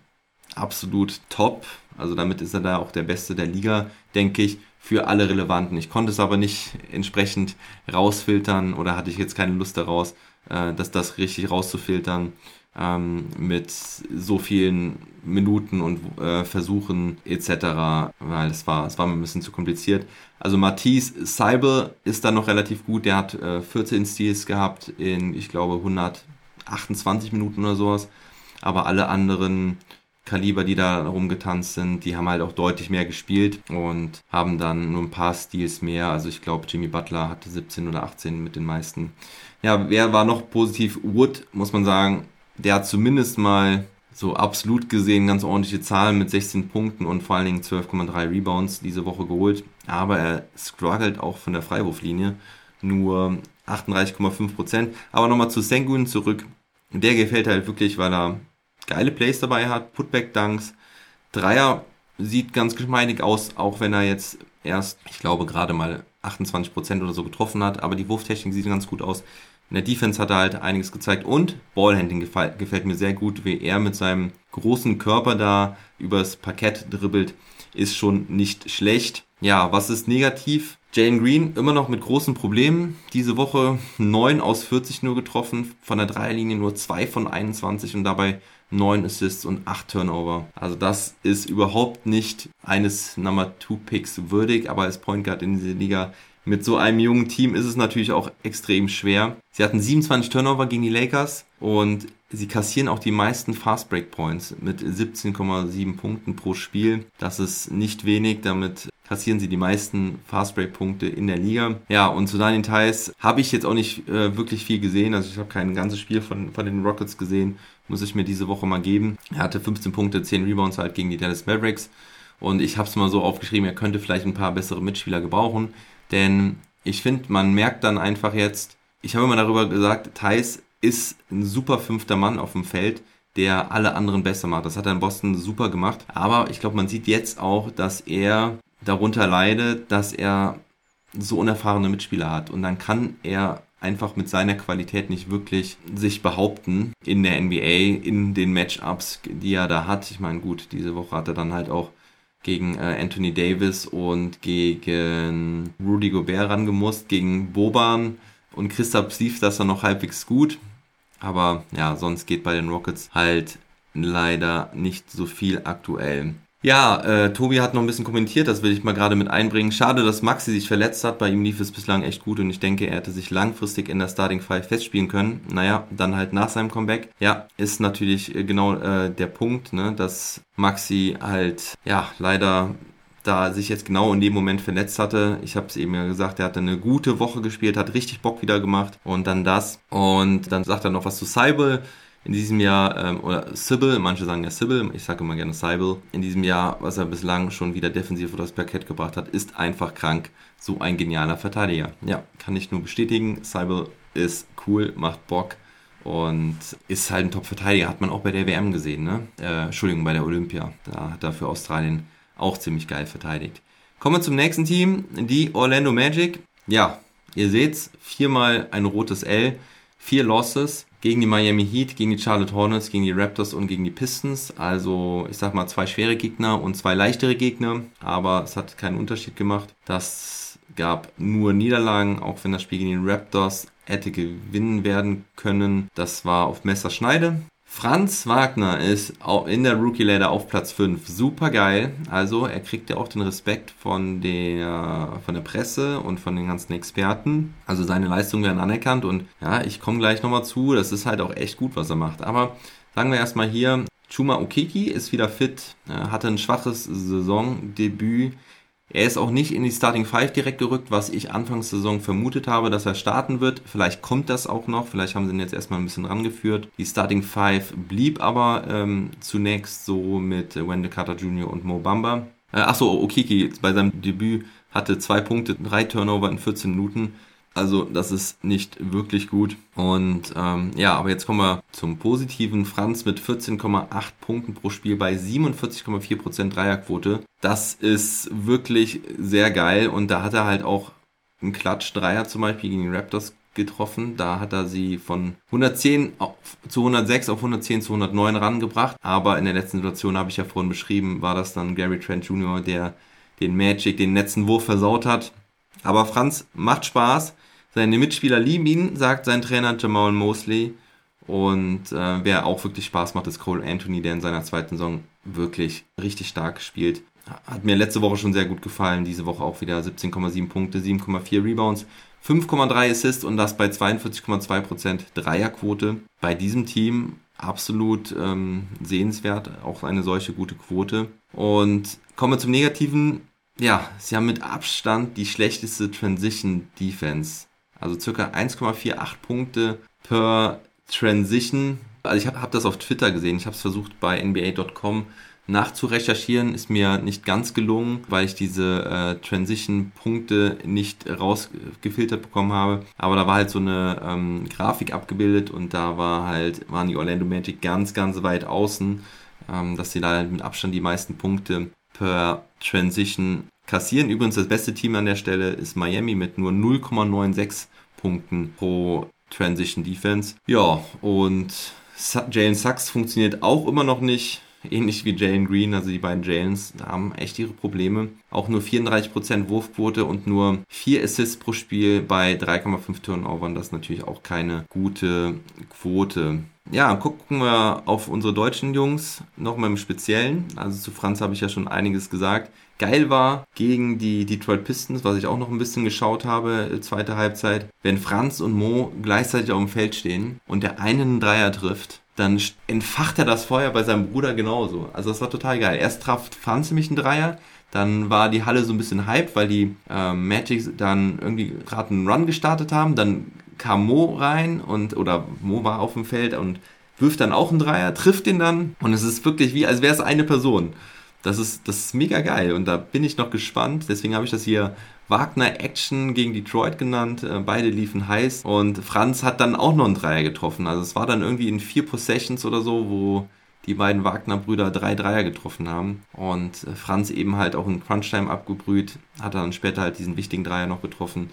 absolut top. Also damit ist er da auch der Beste der Liga, denke ich, für alle Relevanten. Ich konnte es aber nicht entsprechend rausfiltern oder hatte ich jetzt keine Lust daraus, äh, dass das richtig rauszufiltern ähm, mit so vielen Minuten und äh, Versuchen etc., weil es war, es war mir ein bisschen zu kompliziert. Also Matisse Seibel ist da noch relativ gut, der hat äh, 14 Steals gehabt in, ich glaube, 128 Minuten oder sowas, aber alle anderen Kaliber, die da rumgetanzt sind, die haben halt auch deutlich mehr gespielt und haben dann nur ein paar Steals mehr. Also ich glaube, Jimmy Butler hatte 17 oder 18 mit den meisten. Ja, wer war noch positiv? Wood, muss man sagen, der hat zumindest mal so absolut gesehen ganz ordentliche Zahlen mit 16 Punkten und vor allen Dingen 12,3 Rebounds diese Woche geholt. Aber er struggelt auch von der Freiwurflinie. Nur 38,5 Prozent. Aber nochmal zu Sengun zurück. Der gefällt halt wirklich, weil er geile Plays dabei hat, Putback-Dunks. Dreier sieht ganz geschmeidig aus, auch wenn er jetzt erst, ich glaube, gerade mal 28% oder so getroffen hat. Aber die Wurftechnik sieht ganz gut aus. In der Defense hat er halt einiges gezeigt und Ballhandling gefällt, gefällt mir sehr gut, wie er mit seinem großen Körper da übers Parkett dribbelt, ist schon nicht schlecht. Ja, was ist negativ? Jane Green immer noch mit großen Problemen. Diese Woche 9 aus 40 nur getroffen, von der Dreierlinie nur 2 von 21 und dabei 9 Assists und 8 Turnover. Also das ist überhaupt nicht eines Number 2 Picks würdig, aber als Point Guard in dieser Liga mit so einem jungen Team ist es natürlich auch extrem schwer. Sie hatten 27 Turnover gegen die Lakers und sie kassieren auch die meisten Fast Break Points mit 17,7 Punkten pro Spiel. Das ist nicht wenig, damit kassieren sie die meisten Fast Break Punkte in der Liga. Ja, und zu deinen Details habe ich jetzt auch nicht äh, wirklich viel gesehen. Also ich habe kein ganzes Spiel von, von den Rockets gesehen. Muss ich mir diese Woche mal geben. Er hatte 15 Punkte, 10 Rebounds halt gegen die Dallas Mavericks. Und ich habe es mal so aufgeschrieben, er könnte vielleicht ein paar bessere Mitspieler gebrauchen. Denn ich finde, man merkt dann einfach jetzt, ich habe immer darüber gesagt, Thais ist ein super fünfter Mann auf dem Feld, der alle anderen besser macht. Das hat er in Boston super gemacht. Aber ich glaube, man sieht jetzt auch, dass er darunter leidet, dass er so unerfahrene Mitspieler hat. Und dann kann er einfach mit seiner Qualität nicht wirklich sich behaupten in der NBA, in den Matchups, die er da hat. Ich meine, gut, diese Woche hat er dann halt auch gegen äh, Anthony Davis und gegen Rudy Gobert rangemusst, gegen Boban und Christoph lief das dann noch halbwegs gut. Aber ja, sonst geht bei den Rockets halt leider nicht so viel aktuell. Ja, äh, Tobi hat noch ein bisschen kommentiert, das will ich mal gerade mit einbringen. Schade, dass Maxi sich verletzt hat. Bei ihm lief es bislang echt gut und ich denke, er hätte sich langfristig in der Starting Five festspielen können. Naja, dann halt nach seinem Comeback. Ja, ist natürlich äh, genau äh, der Punkt, ne, dass Maxi halt, ja, leider da sich jetzt genau in dem Moment verletzt hatte. Ich habe es eben ja gesagt, er hatte eine gute Woche gespielt, hat richtig Bock wieder gemacht und dann das. Und dann sagt er noch was zu Seibel in diesem Jahr, ähm, oder Sybil, manche sagen ja Sybil, ich sage immer gerne Sybil, in diesem Jahr, was er bislang schon wieder defensiv auf das Parkett gebracht hat, ist einfach krank. So ein genialer Verteidiger. Ja, kann ich nur bestätigen. Sybil ist cool, macht Bock und ist halt ein Top-Verteidiger. Hat man auch bei der WM gesehen, ne? Äh, Entschuldigung, bei der Olympia. Da hat er für Australien auch ziemlich geil verteidigt. Kommen wir zum nächsten Team, die Orlando Magic. Ja, ihr seht's, viermal ein rotes L, vier Losses gegen die Miami Heat, gegen die Charlotte Hornets, gegen die Raptors und gegen die Pistons. Also ich sag mal zwei schwere Gegner und zwei leichtere Gegner, aber es hat keinen Unterschied gemacht. Das gab nur Niederlagen, auch wenn das Spiel gegen die Raptors hätte gewinnen werden können. Das war auf Messerschneide. Franz Wagner ist in der Rookie Ladder auf Platz 5. Super geil. Also er kriegt ja auch den Respekt von der, von der Presse und von den ganzen Experten. Also seine Leistungen werden anerkannt und ja, ich komme gleich nochmal zu. Das ist halt auch echt gut, was er macht. Aber sagen wir erstmal hier, Chuma Okiki ist wieder fit, hatte ein schwaches Saisondebüt er ist auch nicht in die Starting Five direkt gerückt, was ich Anfangs Saison vermutet habe, dass er starten wird. Vielleicht kommt das auch noch, vielleicht haben sie ihn jetzt erstmal ein bisschen rangeführt. Die Starting Five blieb aber ähm, zunächst so mit Wendell Carter Jr. und Mo Bamba. Äh, achso, Okiki bei seinem Debüt hatte zwei Punkte, drei Turnover in 14 Minuten. Also das ist nicht wirklich gut. Und ähm, ja, aber jetzt kommen wir zum positiven. Franz mit 14,8 Punkten pro Spiel bei 47,4% Dreierquote. Das ist wirklich sehr geil. Und da hat er halt auch einen Klatsch-Dreier zum Beispiel gegen die Raptors getroffen. Da hat er sie von 110 auf, zu 106 auf 110 zu 109 rangebracht. Aber in der letzten Situation, habe ich ja vorhin beschrieben, war das dann Gary Trent Jr., der den Magic, den letzten Wurf versaut hat. Aber Franz macht Spaß. Seine Mitspieler lieben ihn, sagt sein Trainer Jamal Mosley. Und äh, wer auch wirklich Spaß macht, ist Cole Anthony, der in seiner zweiten Saison wirklich richtig stark spielt. Hat mir letzte Woche schon sehr gut gefallen. Diese Woche auch wieder 17,7 Punkte, 7,4 Rebounds, 5,3 Assists und das bei 42,2% Dreierquote. Bei diesem Team absolut ähm, sehenswert, auch eine solche gute Quote. Und kommen wir zum Negativen. Ja, sie haben mit Abstand die schlechteste Transition Defense also circa 1,48 Punkte per Transition. Also ich habe hab das auf Twitter gesehen. Ich habe es versucht bei NBA.com nachzurecherchieren. Ist mir nicht ganz gelungen, weil ich diese äh, Transition-Punkte nicht rausgefiltert bekommen habe. Aber da war halt so eine ähm, Grafik abgebildet und da war halt, waren die Orlando Magic ganz, ganz weit außen, ähm, dass sie da halt mit Abstand die meisten Punkte per Transition kassieren. Übrigens das beste Team an der Stelle ist Miami mit nur 0,96 Punkten pro Transition Defense. Ja, und Jalen Sachs funktioniert auch immer noch nicht. Ähnlich wie Jalen Green, also die beidenJalens haben echt ihre Probleme. Auch nur 34% Wurfquote und nur 4 Assists pro Spiel bei 3,5 Turnovern. Das ist natürlich auch keine gute Quote. Ja, gucken wir auf unsere deutschen Jungs nochmal im Speziellen. Also zu Franz habe ich ja schon einiges gesagt geil war gegen die Detroit Pistons, was ich auch noch ein bisschen geschaut habe, äh, zweite Halbzeit, wenn Franz und Mo gleichzeitig auf dem Feld stehen und der einen Dreier trifft, dann entfacht er das Feuer bei seinem Bruder genauso. Also das war total geil. Erst traf Franz nämlich einen Dreier, dann war die Halle so ein bisschen hyped, weil die äh, Magic dann irgendwie gerade einen Run gestartet haben. Dann kam Mo rein und oder Mo war auf dem Feld und wirft dann auch einen Dreier, trifft den dann und es ist wirklich wie, als wäre es eine Person. Das ist, das ist mega geil und da bin ich noch gespannt. Deswegen habe ich das hier Wagner Action gegen Detroit genannt. Äh, beide liefen heiß und Franz hat dann auch noch einen Dreier getroffen. Also es war dann irgendwie in vier Possessions oder so, wo die beiden Wagner-Brüder drei Dreier getroffen haben und äh, Franz eben halt auch in Crunchtime abgebrüht, hat dann später halt diesen wichtigen Dreier noch getroffen.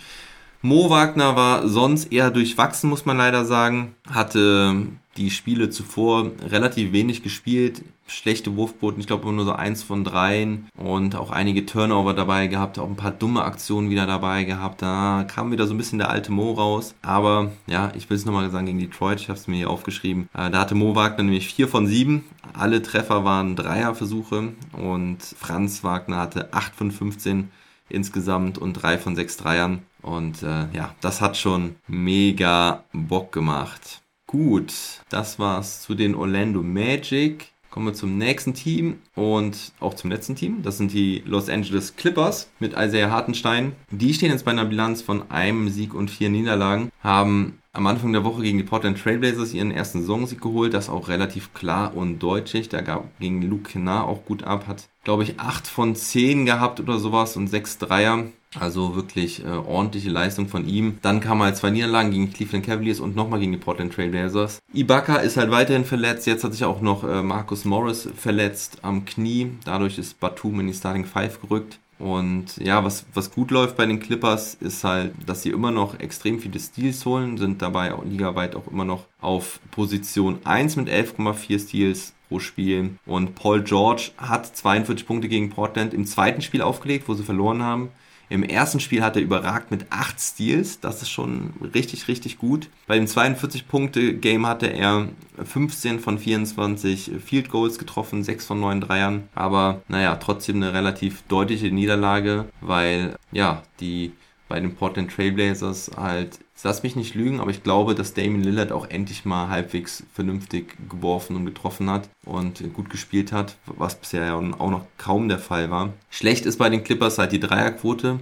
Mo Wagner war sonst eher durchwachsen, muss man leider sagen. Hatte die Spiele zuvor relativ wenig gespielt, schlechte Wurfquoten, ich glaube nur so eins von dreien und auch einige Turnover dabei gehabt, auch ein paar dumme Aktionen wieder dabei gehabt. Da kam wieder so ein bisschen der alte Mo raus. Aber ja, ich will es nochmal sagen gegen Detroit, ich habe es mir hier aufgeschrieben. Äh, da hatte Mo Wagner nämlich vier von sieben. Alle Treffer waren Dreierversuche und Franz Wagner hatte acht von 15 insgesamt und drei von sechs Dreiern. Und äh, ja, das hat schon mega Bock gemacht. Gut, das war's zu den Orlando Magic. Kommen wir zum nächsten Team und auch zum letzten Team. Das sind die Los Angeles Clippers mit Isaiah Hartenstein. Die stehen jetzt bei einer Bilanz von einem Sieg und vier Niederlagen, haben am Anfang der Woche gegen die Portland Trailblazers ihren ersten Saisonsieg geholt. Das auch relativ klar und deutlich. Da gab gegen Luke Kennard auch gut ab. Hat, glaube ich, 8 von 10 gehabt oder sowas und 6 Dreier. Also wirklich äh, ordentliche Leistung von ihm. Dann kam halt zwei Niederlagen gegen Cleveland Cavaliers und nochmal gegen die Portland Trailblazers. Ibaka ist halt weiterhin verletzt. Jetzt hat sich auch noch äh, Marcus Morris verletzt am Knie. Dadurch ist Batum in die Starting Five gerückt. Und ja, was, was gut läuft bei den Clippers ist halt, dass sie immer noch extrem viele Steals holen, sind dabei auch ligaweit auch immer noch auf Position 1 mit 11,4 Steals pro Spiel. Und Paul George hat 42 Punkte gegen Portland im zweiten Spiel aufgelegt, wo sie verloren haben. Im ersten Spiel hat er überragt mit 8 Steals. Das ist schon richtig, richtig gut. Bei dem 42-Punkte-Game hatte er 15 von 24 Field Goals getroffen, 6 von 9 Dreiern. Aber naja, trotzdem eine relativ deutliche Niederlage, weil ja, die bei den Portland Trailblazers halt, lass mich nicht lügen, aber ich glaube, dass Damien Lillard auch endlich mal halbwegs vernünftig geworfen und getroffen hat und gut gespielt hat, was bisher ja auch noch kaum der Fall war. Schlecht ist bei den Clippers halt die Dreierquote.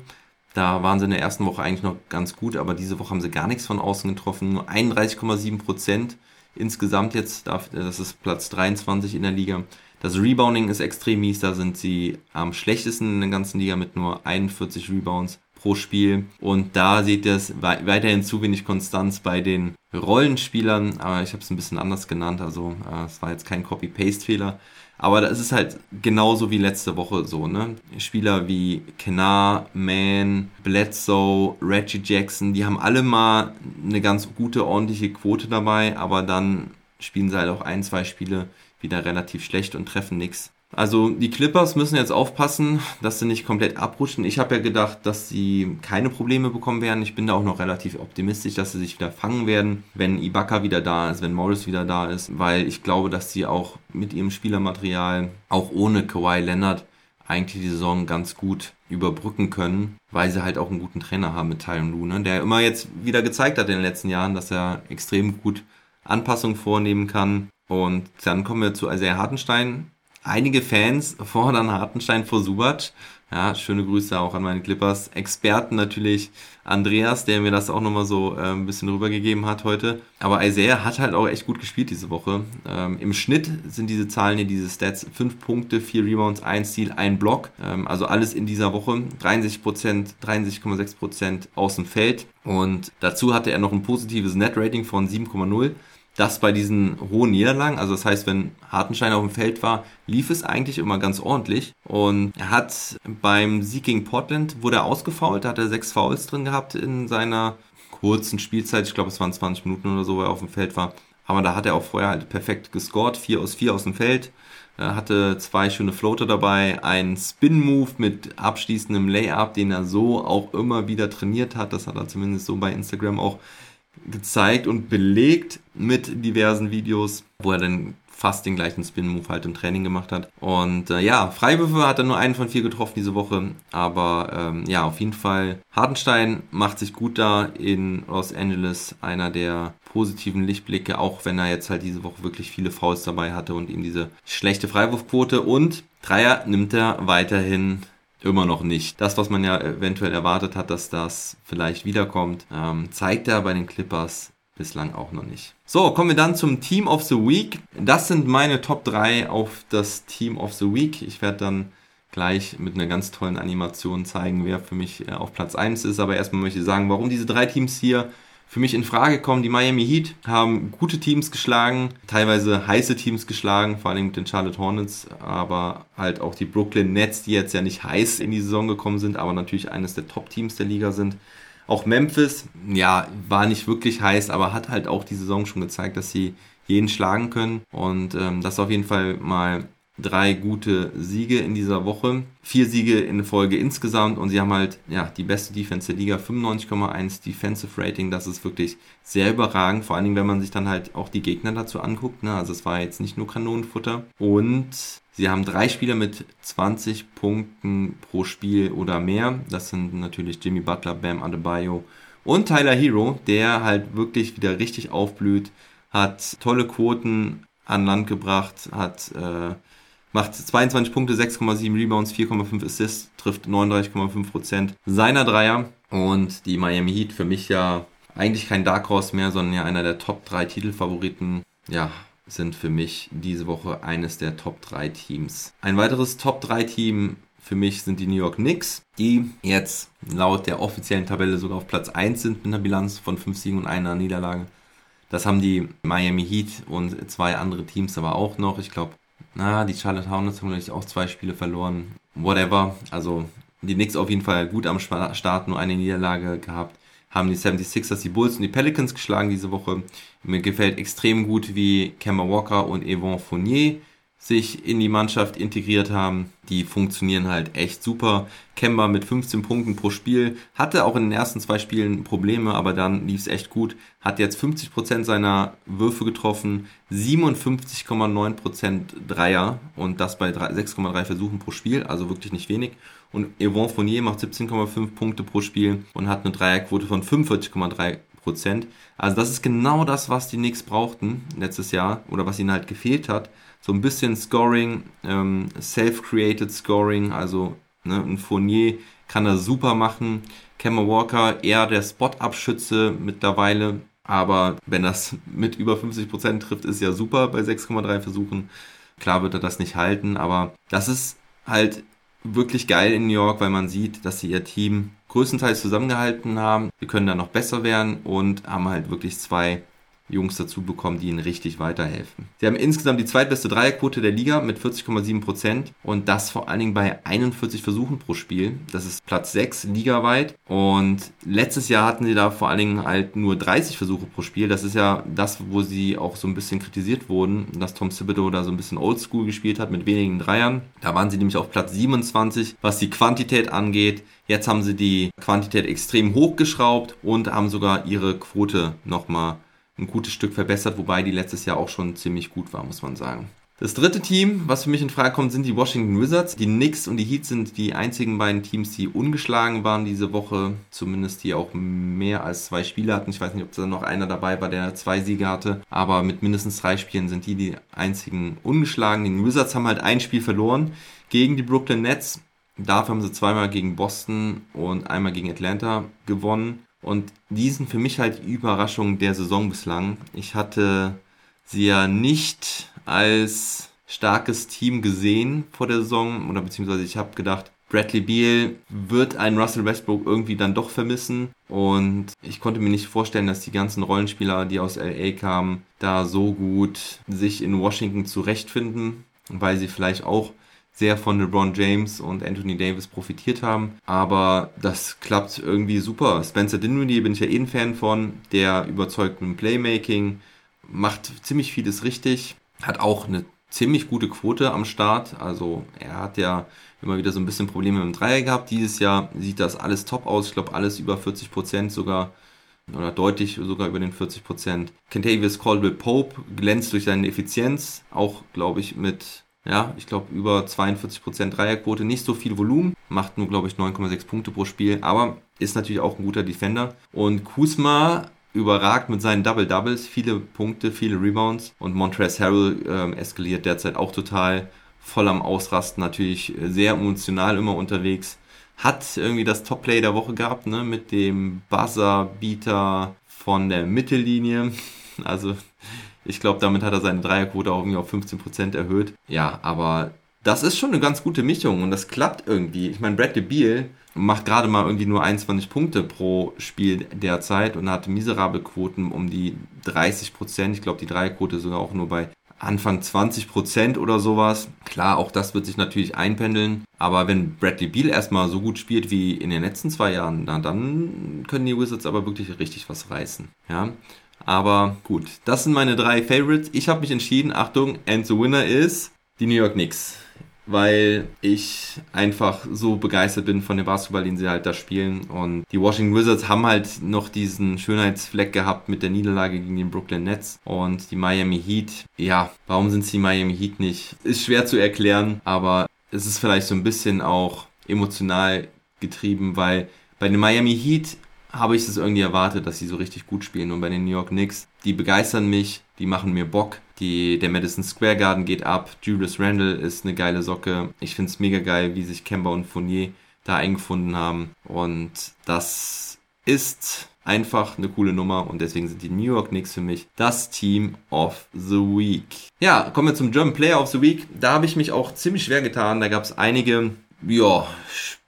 Da waren sie in der ersten Woche eigentlich noch ganz gut, aber diese Woche haben sie gar nichts von außen getroffen. Nur 31,7 Prozent insgesamt jetzt, das ist Platz 23 in der Liga. Das Rebounding ist extrem mies, da sind sie am schlechtesten in der ganzen Liga mit nur 41 Rebounds pro Spiel. Und da seht ihr es weiterhin zu wenig Konstanz bei den Rollenspielern, aber ich habe es ein bisschen anders genannt, also äh, es war jetzt kein Copy-Paste-Fehler. Aber das ist halt genauso wie letzte Woche so, ne? Spieler wie Kenar, Man, Bledsoe, Reggie Jackson, die haben alle mal eine ganz gute, ordentliche Quote dabei, aber dann spielen sie halt auch ein, zwei Spiele wieder relativ schlecht und treffen nichts. Also die Clippers müssen jetzt aufpassen, dass sie nicht komplett abrutschen. Ich habe ja gedacht, dass sie keine Probleme bekommen werden. Ich bin da auch noch relativ optimistisch, dass sie sich wieder fangen werden, wenn Ibaka wieder da ist, wenn Morris wieder da ist, weil ich glaube, dass sie auch mit ihrem Spielermaterial, auch ohne Kawhi Leonard, eigentlich die Saison ganz gut überbrücken können, weil sie halt auch einen guten Trainer haben mit Tyron Lue, ne? der immer jetzt wieder gezeigt hat in den letzten Jahren, dass er extrem gut Anpassungen vornehmen kann. Und dann kommen wir zu Isaiah Hartenstein, Einige Fans fordern Hartenstein vor Subac. Ja, schöne Grüße auch an meine Clippers. Experten natürlich Andreas, der mir das auch nochmal so äh, ein bisschen rübergegeben hat heute. Aber Isaiah hat halt auch echt gut gespielt diese Woche. Ähm, Im Schnitt sind diese Zahlen hier, diese Stats, 5 Punkte, 4 Rebounds, 1 Steal, 1 Block. Ähm, also alles in dieser Woche. 63%, 63,6% aus dem Feld. Und dazu hatte er noch ein positives Net-Rating von 7,0 das bei diesen hohen Niederlagen, also das heißt, wenn Hartenstein auf dem Feld war, lief es eigentlich immer ganz ordentlich. Und er hat beim Sieg gegen Portland, wurde er ausgefault, da hat er sechs Fouls drin gehabt in seiner kurzen Spielzeit. Ich glaube, es waren 20 Minuten oder so, wo er auf dem Feld war. Aber da hat er auch vorher halt perfekt gescored, 4 aus 4 aus dem Feld. Er hatte zwei schöne Floater dabei, ein Spin-Move mit abschließendem Layup, den er so auch immer wieder trainiert hat. Das hat er zumindest so bei Instagram auch gezeigt und belegt mit diversen Videos, wo er dann fast den gleichen Spin-Move halt im Training gemacht hat. Und äh, ja, Freiwürfe hat er nur einen von vier getroffen diese Woche. Aber ähm, ja, auf jeden Fall, Hartenstein macht sich gut da in Los Angeles. Einer der positiven Lichtblicke, auch wenn er jetzt halt diese Woche wirklich viele Fouls dabei hatte und ihm diese schlechte Freiwurfquote. Und Dreier nimmt er weiterhin immer noch nicht. Das, was man ja eventuell erwartet hat, dass das vielleicht wiederkommt, ähm, zeigt er bei den Clippers bislang auch noch nicht. So, kommen wir dann zum Team of the Week. Das sind meine Top 3 auf das Team of the Week. Ich werde dann gleich mit einer ganz tollen Animation zeigen, wer für mich äh, auf Platz 1 ist. Aber erstmal möchte ich sagen, warum diese drei Teams hier für mich in Frage kommen. Die Miami Heat haben gute Teams geschlagen, teilweise heiße Teams geschlagen, vor allem mit den Charlotte Hornets, aber halt auch die Brooklyn Nets, die jetzt ja nicht heiß in die Saison gekommen sind, aber natürlich eines der Top-Teams der Liga sind. Auch Memphis, ja, war nicht wirklich heiß, aber hat halt auch die Saison schon gezeigt, dass sie jeden schlagen können. Und ähm, das ist auf jeden Fall mal drei gute Siege in dieser Woche. Vier Siege in Folge insgesamt und sie haben halt ja die beste Defense der Liga, 95,1 Defensive Rating. Das ist wirklich sehr überragend, vor allen Dingen, wenn man sich dann halt auch die Gegner dazu anguckt. Ne? Also es war jetzt nicht nur Kanonenfutter. Und sie haben drei Spieler mit 20 Punkten pro Spiel oder mehr. Das sind natürlich Jimmy Butler, Bam Adebayo und Tyler Hero, der halt wirklich wieder richtig aufblüht, hat tolle Quoten an Land gebracht, hat äh, macht 22 Punkte, 6,7 Rebounds, 4,5 Assists, trifft 39,5% seiner Dreier. Und die Miami Heat für mich ja eigentlich kein Dark Horse mehr, sondern ja einer der Top 3 Titelfavoriten. Ja, sind für mich diese Woche eines der Top 3 Teams. Ein weiteres Top 3 Team für mich sind die New York Knicks, die jetzt laut der offiziellen Tabelle sogar auf Platz 1 sind mit einer Bilanz von 5 Siegen und einer Niederlage. Das haben die Miami Heat und zwei andere Teams aber auch noch. Ich glaube, na, die Charlotte Hornets haben gleich auch zwei Spiele verloren. Whatever. Also die Knicks auf jeden Fall gut am Start, nur eine Niederlage gehabt. Haben die 76ers, die Bulls und die Pelicans geschlagen diese Woche. Mir gefällt extrem gut, wie Kemba Walker und Yvonne Fournier sich in die Mannschaft integriert haben. Die funktionieren halt echt super. Kemba mit 15 Punkten pro Spiel hatte auch in den ersten zwei Spielen Probleme, aber dann lief es echt gut. Hat jetzt 50% seiner Würfe getroffen, 57,9% Dreier und das bei 6,3 Versuchen pro Spiel, also wirklich nicht wenig. Und Yvonne Fournier macht 17,5 Punkte pro Spiel und hat eine Dreierquote von 45,3% Also das ist genau das, was die Knicks brauchten letztes Jahr oder was ihnen halt gefehlt hat so ein bisschen Scoring, ähm, self-created Scoring, also ne, ein Fournier kann das super machen. Kemmer Walker eher der Spot-Abschütze mittlerweile, aber wenn das mit über 50% trifft, ist ja super bei 6,3 Versuchen. Klar wird er das nicht halten, aber das ist halt wirklich geil in New York, weil man sieht, dass sie ihr Team größtenteils zusammengehalten haben. Sie können da noch besser werden und haben halt wirklich zwei Jungs dazu bekommen, die ihnen richtig weiterhelfen. Sie haben insgesamt die zweitbeste Dreierquote der Liga mit 40,7% und das vor allen Dingen bei 41 Versuchen pro Spiel. Das ist Platz 6 ligaweit und letztes Jahr hatten sie da vor allen Dingen halt nur 30 Versuche pro Spiel. Das ist ja das, wo sie auch so ein bisschen kritisiert wurden, dass Tom Thibodeau da so ein bisschen Oldschool gespielt hat mit wenigen Dreiern. Da waren sie nämlich auf Platz 27, was die Quantität angeht. Jetzt haben sie die Quantität extrem hochgeschraubt und haben sogar ihre Quote nochmal ein gutes Stück verbessert, wobei die letztes Jahr auch schon ziemlich gut war, muss man sagen. Das dritte Team, was für mich in Frage kommt, sind die Washington Wizards. Die Knicks und die Heat sind die einzigen beiden Teams, die ungeschlagen waren diese Woche. Zumindest die auch mehr als zwei Spiele hatten. Ich weiß nicht, ob da noch einer dabei war, der zwei Siege hatte. Aber mit mindestens drei Spielen sind die die einzigen ungeschlagen. Die Wizards haben halt ein Spiel verloren gegen die Brooklyn Nets. Dafür haben sie zweimal gegen Boston und einmal gegen Atlanta gewonnen. Und die sind für mich halt die Überraschung der Saison bislang. Ich hatte sie ja nicht als starkes Team gesehen vor der Saison oder beziehungsweise ich habe gedacht, Bradley Beal wird einen Russell Westbrook irgendwie dann doch vermissen und ich konnte mir nicht vorstellen, dass die ganzen Rollenspieler, die aus LA kamen, da so gut sich in Washington zurechtfinden, weil sie vielleicht auch sehr von LeBron James und Anthony Davis profitiert haben. Aber das klappt irgendwie super. Spencer Dinwiddie bin ich ja eh ein Fan von. Der überzeugt mit dem Playmaking, macht ziemlich vieles richtig, hat auch eine ziemlich gute Quote am Start. Also er hat ja immer wieder so ein bisschen Probleme mit dem Dreier gehabt. Dieses Jahr sieht das alles top aus. Ich glaube, alles über 40 Prozent sogar oder deutlich sogar über den 40 Prozent. Kentavious Caldwell Pope glänzt durch seine Effizienz, auch glaube ich mit ja, ich glaube über 42% Dreierquote, nicht so viel Volumen, macht nur, glaube ich, 9,6 Punkte pro Spiel, aber ist natürlich auch ein guter Defender. Und Kusma überragt mit seinen Double Doubles, viele Punkte, viele Rebounds und Montrezl Harrell äh, eskaliert derzeit auch total, voll am Ausrasten, natürlich sehr emotional immer unterwegs. Hat irgendwie das Top-Play der Woche gehabt, ne, mit dem Buzzer-Beater von der Mittellinie. Also ich glaube, damit hat er seine Dreierquote auch irgendwie auf 15% erhöht. Ja, aber das ist schon eine ganz gute Mischung und das klappt irgendwie. Ich meine, Bradley Beal macht gerade mal irgendwie nur 21 Punkte pro Spiel derzeit und hat miserable Quoten um die 30% Ich glaube, die Dreierquote sogar auch nur bei Anfang 20% oder sowas. Klar, auch das wird sich natürlich einpendeln. Aber wenn Bradley Beal erstmal so gut spielt wie in den letzten zwei Jahren, na, dann können die Wizards aber wirklich richtig was reißen. Ja. Aber gut, das sind meine drei Favorites. Ich habe mich entschieden, Achtung, and the winner is die New York Knicks. Weil ich einfach so begeistert bin von dem Basketball, den sie halt da spielen. Und die Washington Wizards haben halt noch diesen Schönheitsfleck gehabt mit der Niederlage gegen den Brooklyn Nets. Und die Miami Heat, ja, warum sind sie Miami Heat nicht? Ist schwer zu erklären, aber es ist vielleicht so ein bisschen auch emotional getrieben, weil bei den Miami Heat habe ich es irgendwie erwartet, dass sie so richtig gut spielen. Und bei den New York Knicks, die begeistern mich, die machen mir Bock. Die, der Madison Square Garden geht ab. Julius Randle ist eine geile Socke. Ich finde es mega geil, wie sich Kemba und Fournier da eingefunden haben. Und das ist einfach eine coole Nummer und deswegen sind die New York Knicks für mich das Team of the Week. Ja, kommen wir zum German Player of the Week. Da habe ich mich auch ziemlich schwer getan. Da gab es einige, ja,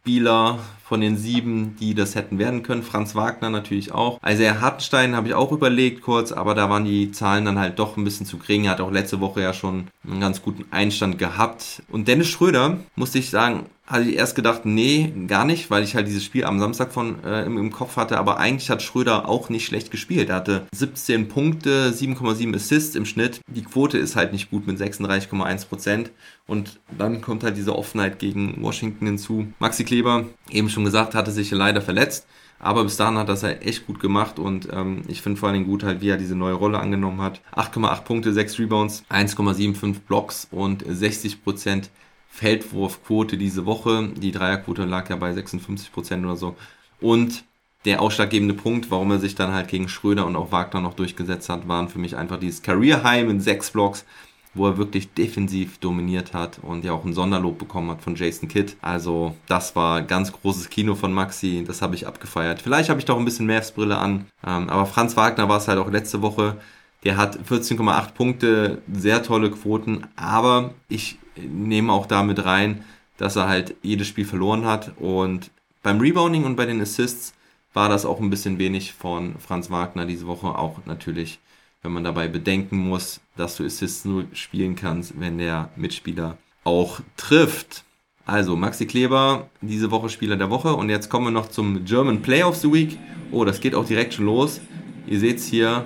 Spieler von den sieben, die das hätten werden können. Franz Wagner natürlich auch. Also er Hartenstein habe ich auch überlegt kurz, aber da waren die Zahlen dann halt doch ein bisschen zu gering. Er hat auch letzte Woche ja schon einen ganz guten Einstand gehabt. Und Dennis Schröder, musste ich sagen, hatte ich erst gedacht, nee, gar nicht, weil ich halt dieses Spiel am Samstag von äh, im, im, Kopf hatte. Aber eigentlich hat Schröder auch nicht schlecht gespielt. Er hatte 17 Punkte, 7,7 Assists im Schnitt. Die Quote ist halt nicht gut mit 36,1 Prozent. Und dann kommt halt diese Offenheit gegen Washington hinzu. Maxi Kleber, eben schon gesagt, hatte sich leider verletzt. Aber bis dahin hat das er echt gut gemacht und ähm, ich finde vor allem gut halt, wie er diese neue Rolle angenommen hat. 8,8 Punkte, 6 Rebounds, 1,75 Blocks und 60 Prozent Feldwurfquote diese Woche. Die Dreierquote lag ja bei 56 Prozent oder so. Und der ausschlaggebende Punkt, warum er sich dann halt gegen Schröder und auch Wagner noch durchgesetzt hat, waren für mich einfach dieses Career High in sechs Blocks, wo er wirklich defensiv dominiert hat und ja auch ein Sonderlob bekommen hat von Jason Kidd. Also das war ganz großes Kino von Maxi, das habe ich abgefeiert. Vielleicht habe ich doch ein bisschen Mavs Brille an, ähm, aber Franz Wagner war es halt auch letzte Woche. Der hat 14,8 Punkte, sehr tolle Quoten, aber ich nehme auch damit rein, dass er halt jedes Spiel verloren hat. Und beim Rebounding und bei den Assists war das auch ein bisschen wenig von Franz Wagner diese Woche. Auch natürlich, wenn man dabei bedenken muss, dass du Assists nur spielen kannst, wenn der Mitspieler auch trifft. Also Maxi Kleber, diese Woche Spieler der Woche. Und jetzt kommen wir noch zum German Play of the Week. Oh, das geht auch direkt schon los. Ihr seht es hier,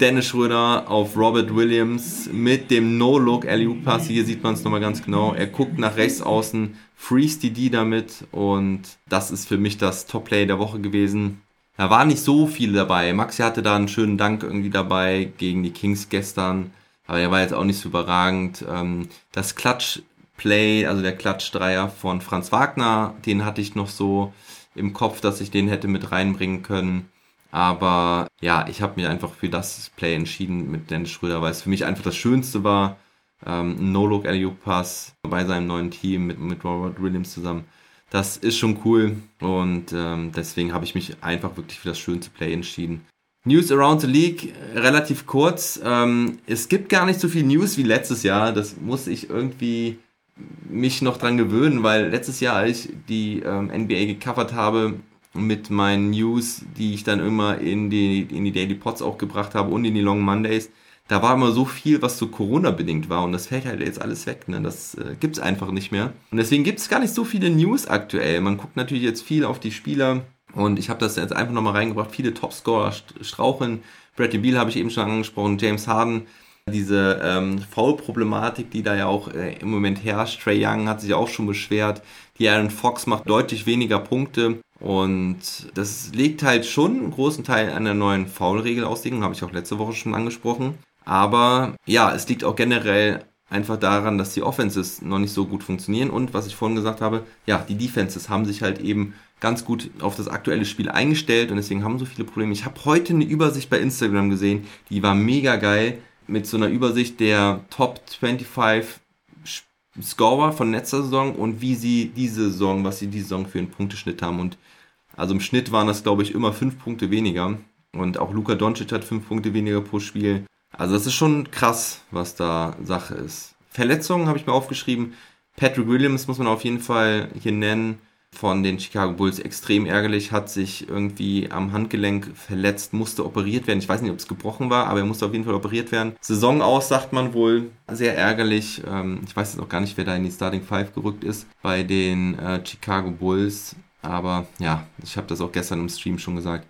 Dennis Schröder auf Robert Williams mit dem No-Look alley pass Hier sieht man es nochmal ganz genau. Er guckt nach rechts außen, freest die D damit und das ist für mich das Top-Play der Woche gewesen. Da war nicht so viel dabei. Maxi hatte da einen schönen Dank irgendwie dabei gegen die Kings gestern, aber er war jetzt auch nicht so überragend. Ähm, das Klatsch-Play, also der Klatsch-Dreier von Franz Wagner, den hatte ich noch so im Kopf, dass ich den hätte mit reinbringen können. Aber ja, ich habe mich einfach für das Play entschieden mit Dennis Schröder, weil es für mich einfach das Schönste war. Ähm, No-Look alley Pass bei seinem neuen Team mit, mit Robert Williams zusammen. Das ist schon cool und ähm, deswegen habe ich mich einfach wirklich für das schönste Play entschieden. News around the League, relativ kurz. Ähm, es gibt gar nicht so viel News wie letztes Jahr. Das muss ich irgendwie mich noch dran gewöhnen, weil letztes Jahr, als ich die ähm, NBA gecovert habe, mit meinen News, die ich dann immer in die, in die Daily Pots auch gebracht habe und in die Long Mondays. Da war immer so viel, was so Corona-bedingt war und das fällt halt jetzt alles weg. Ne? Das äh, gibt's einfach nicht mehr. Und deswegen gibt's gar nicht so viele News aktuell. Man guckt natürlich jetzt viel auf die Spieler und ich habe das jetzt einfach nochmal reingebracht. Viele Topscorer straucheln. Bradley Beal habe ich eben schon angesprochen, James Harden diese ähm, Foul-Problematik, die da ja auch äh, im Moment herrscht. Trey Young hat sich auch schon beschwert. Die Aaron Fox macht deutlich weniger Punkte. Und das liegt halt schon einen großen Teil an der neuen Foul-Regel-Auslegung, habe ich auch letzte Woche schon angesprochen. Aber ja, es liegt auch generell einfach daran, dass die Offenses noch nicht so gut funktionieren und was ich vorhin gesagt habe, ja, die Defenses haben sich halt eben ganz gut auf das aktuelle Spiel eingestellt und deswegen haben so viele Probleme. Ich habe heute eine Übersicht bei Instagram gesehen, die war mega geil mit so einer Übersicht der Top 25 Scorer von letzter Saison und wie sie diese Saison, was sie diese Saison für einen Punkteschnitt haben. Und also im Schnitt waren das, glaube ich, immer fünf Punkte weniger. Und auch Luka Doncic hat fünf Punkte weniger pro Spiel. Also das ist schon krass, was da Sache ist. Verletzungen habe ich mir aufgeschrieben. Patrick Williams muss man auf jeden Fall hier nennen von den Chicago Bulls extrem ärgerlich, hat sich irgendwie am Handgelenk verletzt, musste operiert werden. Ich weiß nicht, ob es gebrochen war, aber er musste auf jeden Fall operiert werden. Saison aus, sagt man wohl, sehr ärgerlich. Ähm, ich weiß jetzt auch gar nicht, wer da in die Starting Five gerückt ist bei den äh, Chicago Bulls. Aber ja, ich habe das auch gestern im Stream schon gesagt.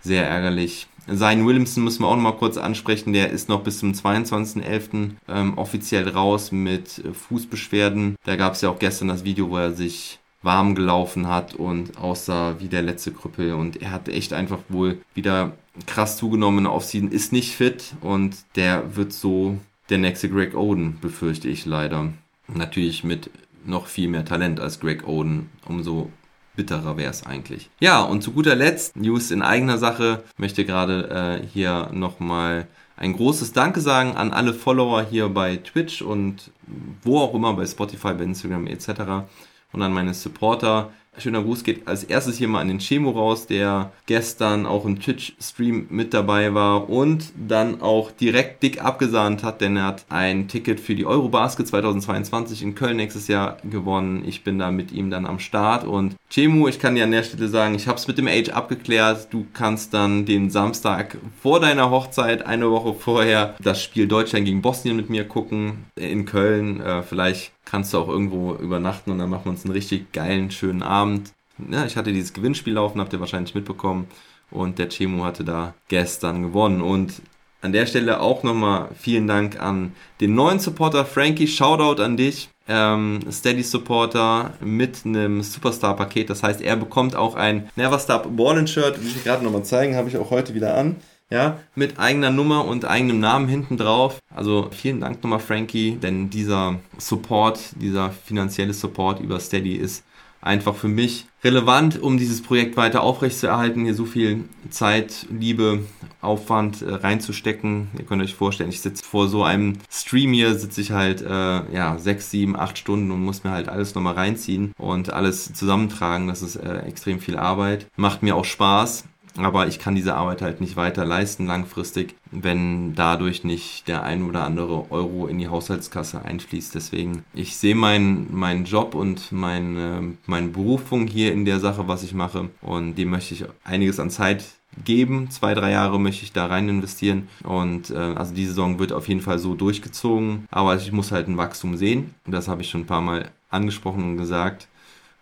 Sehr ärgerlich. Sein Williamson müssen wir auch noch mal kurz ansprechen. Der ist noch bis zum 22.11. Ähm, offiziell raus mit Fußbeschwerden. Da gab es ja auch gestern das Video, wo er sich warm gelaufen hat und aussah wie der letzte Krüppel. Und er hat echt einfach wohl wieder krass zugenommen auf Offseason, ist nicht fit und der wird so der nächste Greg Oden, befürchte ich leider. Natürlich mit noch viel mehr Talent als Greg Oden. Umso bitterer wäre es eigentlich. Ja, und zu guter Letzt, News in eigener Sache, möchte gerade äh, hier nochmal ein großes Danke sagen an alle Follower hier bei Twitch und wo auch immer, bei Spotify, bei Instagram etc. und an meine Supporter. Schöner Gruß geht als erstes hier mal an den Chemo raus, der gestern auch im Twitch-Stream mit dabei war und dann auch direkt dick abgesahnt hat, denn er hat ein Ticket für die Eurobasket 2022 in Köln nächstes Jahr gewonnen. Ich bin da mit ihm dann am Start und Chemo, ich kann dir an der Stelle sagen, ich habe es mit dem Age abgeklärt. Du kannst dann den Samstag vor deiner Hochzeit, eine Woche vorher, das Spiel Deutschland gegen Bosnien mit mir gucken in Köln. Äh, vielleicht kannst du auch irgendwo übernachten und dann machen wir uns einen richtig geilen, schönen Abend. Ja, ich hatte dieses Gewinnspiel laufen, habt ihr wahrscheinlich mitbekommen. Und der Chemo hatte da gestern gewonnen. Und an der Stelle auch nochmal vielen Dank an den neuen Supporter Frankie. Shoutout an dich. Ähm, Steady Supporter mit einem Superstar-Paket. Das heißt, er bekommt auch ein Never Stop Ballin Shirt. Will ich gerade nochmal zeigen, habe ich auch heute wieder an ja, mit eigener Nummer und eigenem Namen hinten drauf. Also vielen Dank nochmal, Frankie, denn dieser Support, dieser finanzielle Support über Steady ist einfach für mich relevant, um dieses Projekt weiter aufrechtzuerhalten, hier so viel Zeit, Liebe, Aufwand äh, reinzustecken. Ihr könnt euch vorstellen, ich sitze vor so einem Stream hier, sitze ich halt äh, ja sechs, sieben, acht Stunden und muss mir halt alles nochmal reinziehen und alles zusammentragen. Das ist äh, extrem viel Arbeit. Macht mir auch Spaß. Aber ich kann diese Arbeit halt nicht weiter leisten langfristig, wenn dadurch nicht der ein oder andere Euro in die Haushaltskasse einfließt. Deswegen, ich sehe meinen mein Job und meine, meine Berufung hier in der Sache, was ich mache. Und dem möchte ich einiges an Zeit geben. Zwei, drei Jahre möchte ich da rein investieren. Und äh, also die Saison wird auf jeden Fall so durchgezogen. Aber ich muss halt ein Wachstum sehen. Das habe ich schon ein paar Mal angesprochen und gesagt.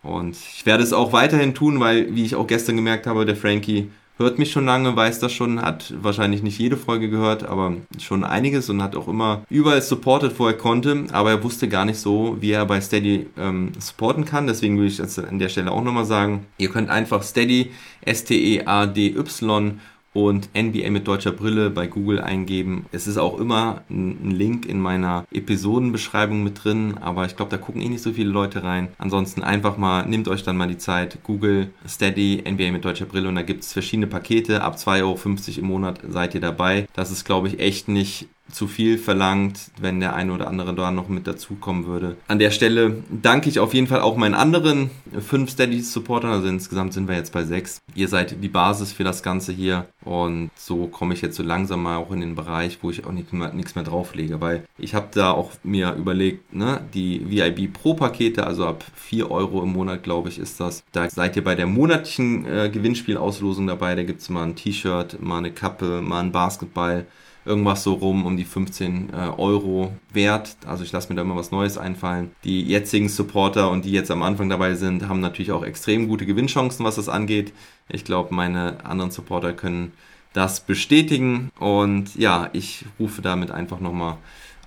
Und ich werde es auch weiterhin tun, weil, wie ich auch gestern gemerkt habe, der Frankie hört mich schon lange, weiß das schon, hat wahrscheinlich nicht jede Folge gehört, aber schon einiges und hat auch immer überall supportet, wo er konnte, aber er wusste gar nicht so, wie er bei Steady ähm, supporten kann. Deswegen würde ich das an der Stelle auch nochmal sagen. Ihr könnt einfach Steady, S-T-E-A-D-Y und NBA mit deutscher Brille bei Google eingeben. Es ist auch immer ein Link in meiner Episodenbeschreibung mit drin, aber ich glaube, da gucken eh nicht so viele Leute rein. Ansonsten einfach mal, nehmt euch dann mal die Zeit, Google Steady NBA mit deutscher Brille und da gibt es verschiedene Pakete. Ab 2,50 Euro im Monat seid ihr dabei. Das ist, glaube ich, echt nicht zu viel verlangt, wenn der eine oder andere da noch mit dazukommen würde. An der Stelle danke ich auf jeden Fall auch meinen anderen fünf Steady-Supportern, also insgesamt sind wir jetzt bei sechs. Ihr seid die Basis für das Ganze hier und so komme ich jetzt so langsam mal auch in den Bereich, wo ich auch nicht mehr, nichts mehr drauflege, weil ich habe da auch mir überlegt, ne, die VIB Pro-Pakete, also ab 4 Euro im Monat, glaube ich, ist das. Da seid ihr bei der monatlichen äh, Gewinnspielauslosung dabei, da gibt es mal ein T-Shirt, mal eine Kappe, mal ein Basketball irgendwas so rum um die 15 äh, Euro wert. Also ich lasse mir da immer was Neues einfallen. Die jetzigen Supporter und die jetzt am Anfang dabei sind, haben natürlich auch extrem gute Gewinnchancen, was das angeht. Ich glaube, meine anderen Supporter können das bestätigen. Und ja, ich rufe damit einfach nochmal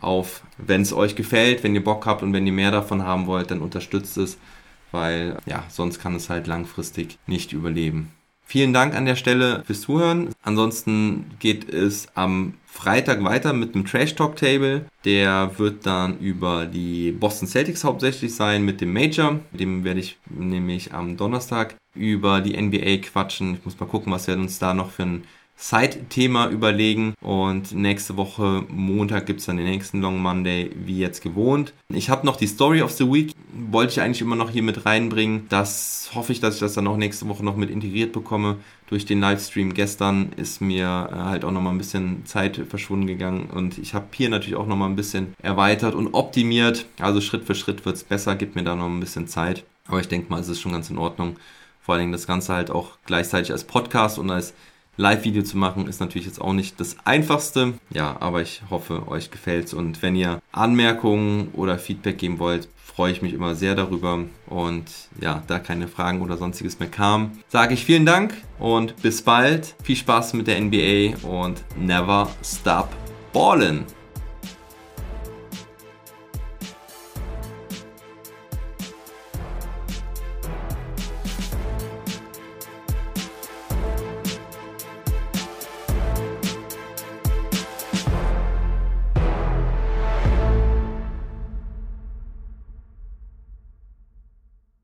auf, wenn es euch gefällt, wenn ihr Bock habt und wenn ihr mehr davon haben wollt, dann unterstützt es, weil ja, sonst kann es halt langfristig nicht überleben. Vielen Dank an der Stelle fürs Zuhören. Ansonsten geht es am Freitag weiter mit dem Trash Talk Table. Der wird dann über die Boston Celtics hauptsächlich sein mit dem Major. Dem werde ich nämlich am Donnerstag über die NBA quatschen. Ich muss mal gucken, was wir uns da noch für ein Side-Thema überlegen. Und nächste Woche Montag gibt es dann den nächsten Long Monday, wie jetzt gewohnt. Ich habe noch die Story of the Week, wollte ich eigentlich immer noch hier mit reinbringen. Das hoffe ich, dass ich das dann auch nächste Woche noch mit integriert bekomme. Durch den Livestream gestern ist mir äh, halt auch nochmal ein bisschen Zeit verschwunden gegangen. Und ich habe hier natürlich auch nochmal ein bisschen erweitert und optimiert. Also Schritt für Schritt wird es besser, gibt mir da noch ein bisschen Zeit. Aber ich denke mal, es ist schon ganz in Ordnung. Vor allen Dingen das Ganze halt auch gleichzeitig als Podcast und als Live-Video zu machen ist natürlich jetzt auch nicht das einfachste. Ja, aber ich hoffe, euch gefällt's. Und wenn ihr Anmerkungen oder Feedback geben wollt, freue ich mich immer sehr darüber. Und ja, da keine Fragen oder sonstiges mehr kam, sage ich vielen Dank und bis bald. Viel Spaß mit der NBA und never stop ballin'.